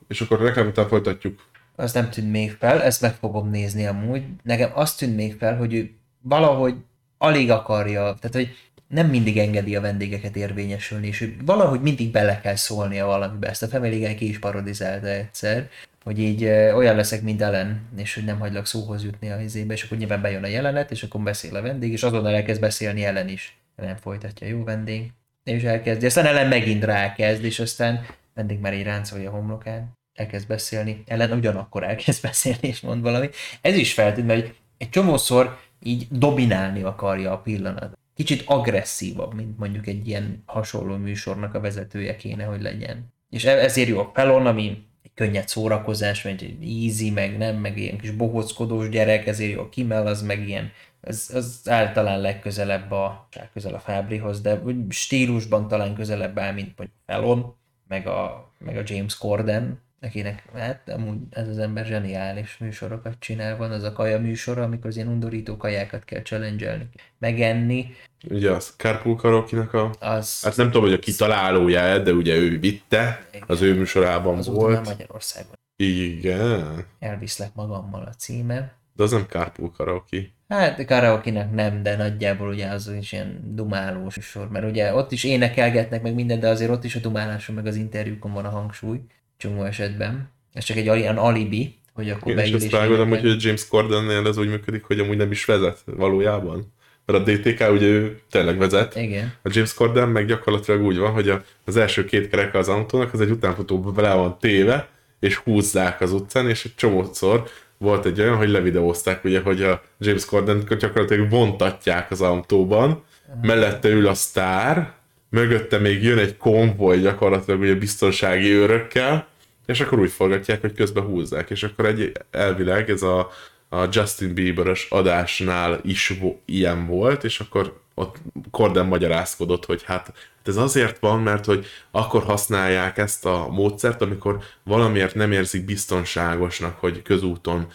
és akkor reklám után folytatjuk. Az nem tűnt még fel, ezt meg fogom nézni amúgy. Nekem azt tűnt még fel, hogy ő valahogy alig akarja, tehát hogy nem mindig engedi a vendégeket érvényesülni, és valahogy mindig bele kell szólnia valamibe. Ezt a Family Guy ki is parodizálta egyszer, hogy így olyan leszek, mint Ellen, és hogy nem hagylak szóhoz jutni a izébe, és akkor nyilván bejön a jelenet, és akkor beszél a vendég, és azonnal elkezd beszélni Ellen is. Ellen folytatja, jó vendég, és elkezdi. Aztán Ellen megint rákezd, és aztán vendég már így ráncolja a homlokán, elkezd beszélni, Ellen ugyanakkor elkezd beszélni, és mond valami. Ez is feltűnt, mert egy csomószor így dominálni akarja a pillanat. Kicsit agresszívabb, mint mondjuk egy ilyen hasonló műsornak a vezetője kéne, hogy legyen. És e- ezért jó a Pelon, ami egy könnyed szórakozás, vagy egy easy, meg nem, meg ilyen kis bohockodós gyerek, ezért jó a Kimmel, az meg ilyen, az, az általán legközelebb a, közel a Fábrihoz, de stílusban talán közelebb áll, mint mondjuk Felon, meg a, meg a James Corden, akinek, hát amúgy ez az ember zseniális műsorokat csinál, van az a kaja műsora, amikor az ilyen undorító kajákat kell challenge megenni, Ugye az Carpool Karaoke-nak a... az, Hát nem tudom, hogy a kitalálója de ugye ő vitte, az ő műsorában nem volt. Magyarországon. Igen, Elviszlek magammal a címe. de az nem Carpool Karaoke. Hát karaoke nem, de nagyjából ugye az is ilyen dumálós sor, mert ugye ott is énekelgetnek meg minden, de azért ott is a dumáláson meg az interjúkon van a hangsúly, csomó esetben. Ez csak egy ilyen alibi, hogy akkor Én is rágondolom, énekel. hogy a James Cordennél ez úgy működik, hogy amúgy nem is vezet valójában. Mert a DTK ugye ő tényleg vezet, Igen. a James Corden meg gyakorlatilag úgy van, hogy a, az első két kereke az autónak, az egy utánfutóba bele van téve, és húzzák az utcán, és egy csomószor volt egy olyan, hogy levideózták, ugye, hogy a James Corden gyakorlatilag vontatják az autóban, mellette ül a sztár, mögötte még jön egy konvoj gyakorlatilag ugye biztonsági őrökkel, és akkor úgy forgatják, hogy közben húzzák, és akkor egy elvileg ez a, a Justin Bieberes adásnál is vo- ilyen volt, és akkor ott Corden magyarázkodott, hogy hát hát ez azért van, mert hogy akkor használják ezt a módszert, amikor valamiért nem érzik biztonságosnak, hogy közúton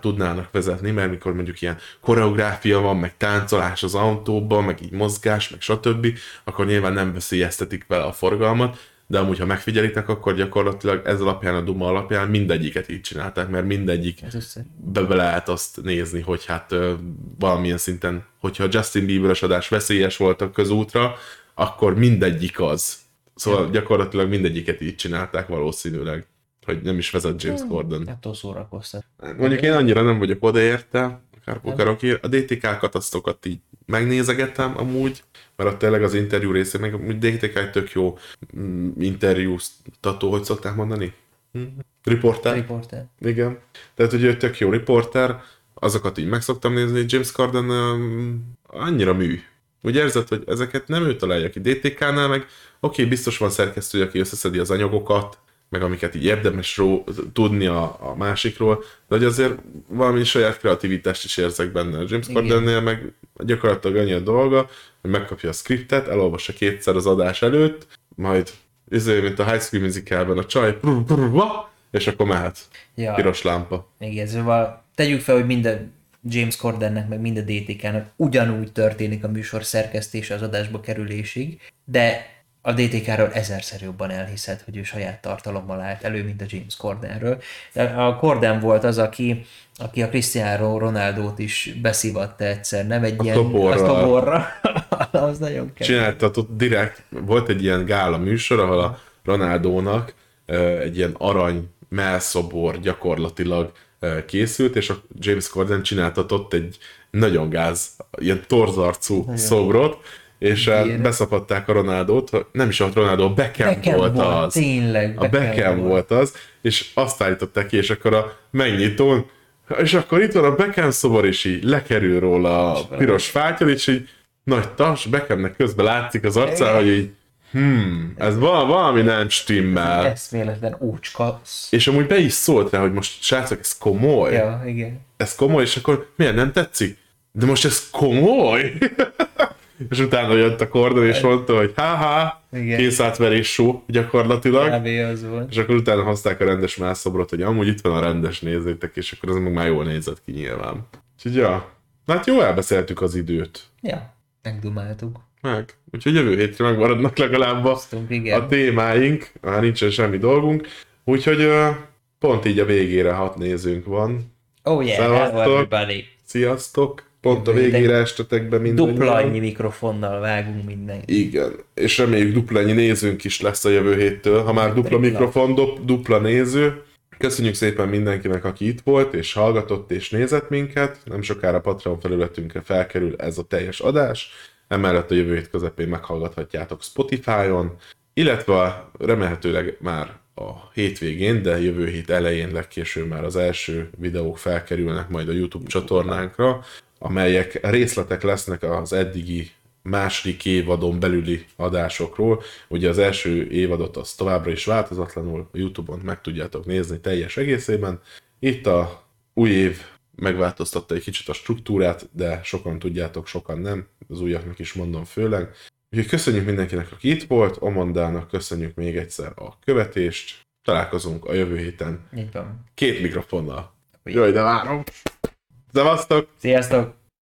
tudnának vezetni, mert mikor mondjuk ilyen koreográfia van, meg táncolás az autóban, meg így mozgás, meg stb., akkor nyilván nem veszélyeztetik vele a forgalmat, de amúgy, ha megfigyelitek, akkor gyakorlatilag ez alapján, a Duma alapján mindegyiket így csinálták, mert mindegyik be, lehet azt nézni, hogy hát ö, valamilyen szinten, hogyha Justin Bieberes adás veszélyes volt a közútra, akkor mindegyik az. Szóval gyakorlatilag mindegyiket így csinálták valószínűleg, hogy nem is vezet James Corden. Attól szórakoztat. Mondjuk én annyira nem vagyok odaérte, a Carpool Karaoke. A DTK-kat aztokat így megnézegettem amúgy, mert ott tényleg az interjú része, meg amúgy DTK egy tök jó mm, interjúztató, hogy szokták mondani? Hm? Riporter. Riporter. Igen. Tehát, hogy ő tök jó riporter, azokat így meg szoktam nézni, James Corden um, annyira mű. Úgy érzed, hogy ezeket nem ő találja ki DTK-nál, meg oké, okay, biztos van szerkesztő, aki összeszedi az anyagokat, meg amiket így érdemes ró, tudni a, a másikról, de hogy azért valami saját kreativitást is érzek benne. James. Cordennél meg gyakorlatilag annyi a dolga, hogy megkapja a scriptet, elolvassa kétszer az adás előtt, majd izé, mint a High School Musicalben a csaj, brr, brr, va, és akkor mehet. Ja. Piros lámpa. Igen, szóval tegyük fel, hogy minden James Cordennek, meg mind a DTK-nak ugyanúgy történik a műsor szerkesztése az adásba kerülésig, de a DTK-ről ezerszer jobban elhiszed, hogy ő saját tartalommal állt elő, mint a James Cordenről. De a Corden volt az, aki, aki a Cristiano Ronaldót is beszívatta egyszer, nem egy A ilyen... toborral. A toborra. (laughs) az nagyon kell. Csináltatott direkt, volt egy ilyen gála műsor, ahol a Ronaldónak egy ilyen arany melszobor gyakorlatilag készült, és a James Corden csináltatott egy nagyon gáz, ilyen torzarcú szobrot, és ö, Gyere. beszapadták a Ronaldót, nem is a Ronaldó, a Beckham, Beckham volt, volt, az. tényleg, A Beckham volt. volt az, és azt állították ki, és akkor a megnyitón, és akkor itt van a Beckham szobor, és így lekerül róla a piros fátyol, és így nagy tas, Beckhamnek közben látszik az arcán, hogy így hmm, ez val- valami nem stimmel. Eszméletlen ócska. És amúgy be is szólt rá, hogy most srácok, ez komoly, Ja, igen. ez komoly, és akkor miért nem tetszik? de most ez komoly? (laughs) és utána jött a Gordon, és mondta, hogy ha-ha, Igen. készátverés show gyakorlatilag. Kb. az volt. És akkor utána hozták a rendes mászobrot, hogy amúgy itt van a rendes nézzétek, és akkor az meg már jól nézett ki nyilván. Úgyhogy ja, hát jó elbeszéltük az időt. Ja, megdumáltuk. Meg. Úgyhogy jövő hétre megmaradnak legalább a, Aztunk, igen. a témáink, már nincsen semmi dolgunk. Úgyhogy pont így a végére hat nézőnk van. Oh yeah, hello Szevasztok. everybody. Sziasztok! Pont a végére estetek be minden. Dupla annyi mikrofonnal vágunk mindenki. Igen, és reméljük dupla ennyi nézőnk is lesz a jövő héttől. Ha már dupla mikrofon, dup- dupla néző. Köszönjük szépen mindenkinek, aki itt volt, és hallgatott, és nézett minket. Nem sokára Patreon felületünkre felkerül ez a teljes adás. Emellett a jövő hét közepén meghallgathatjátok Spotify-on, illetve remélhetőleg már a hétvégén, de jövő hét elején legkésőbb már az első videók felkerülnek majd a YouTube csatornánkra, amelyek részletek lesznek az eddigi második évadon belüli adásokról. Ugye az első évadot az továbbra is változatlanul a YouTube-on meg tudjátok nézni teljes egészében. Itt a új év megváltoztatta egy kicsit a struktúrát, de sokan tudjátok, sokan nem. Az újaknak is mondom főleg. Úgyhogy köszönjük mindenkinek, aki itt volt, Amandának köszönjük még egyszer a követést. Találkozunk a jövő héten Így van. két mikrofonnal. Jaj, de várom! Szevasztok! Sziasztok!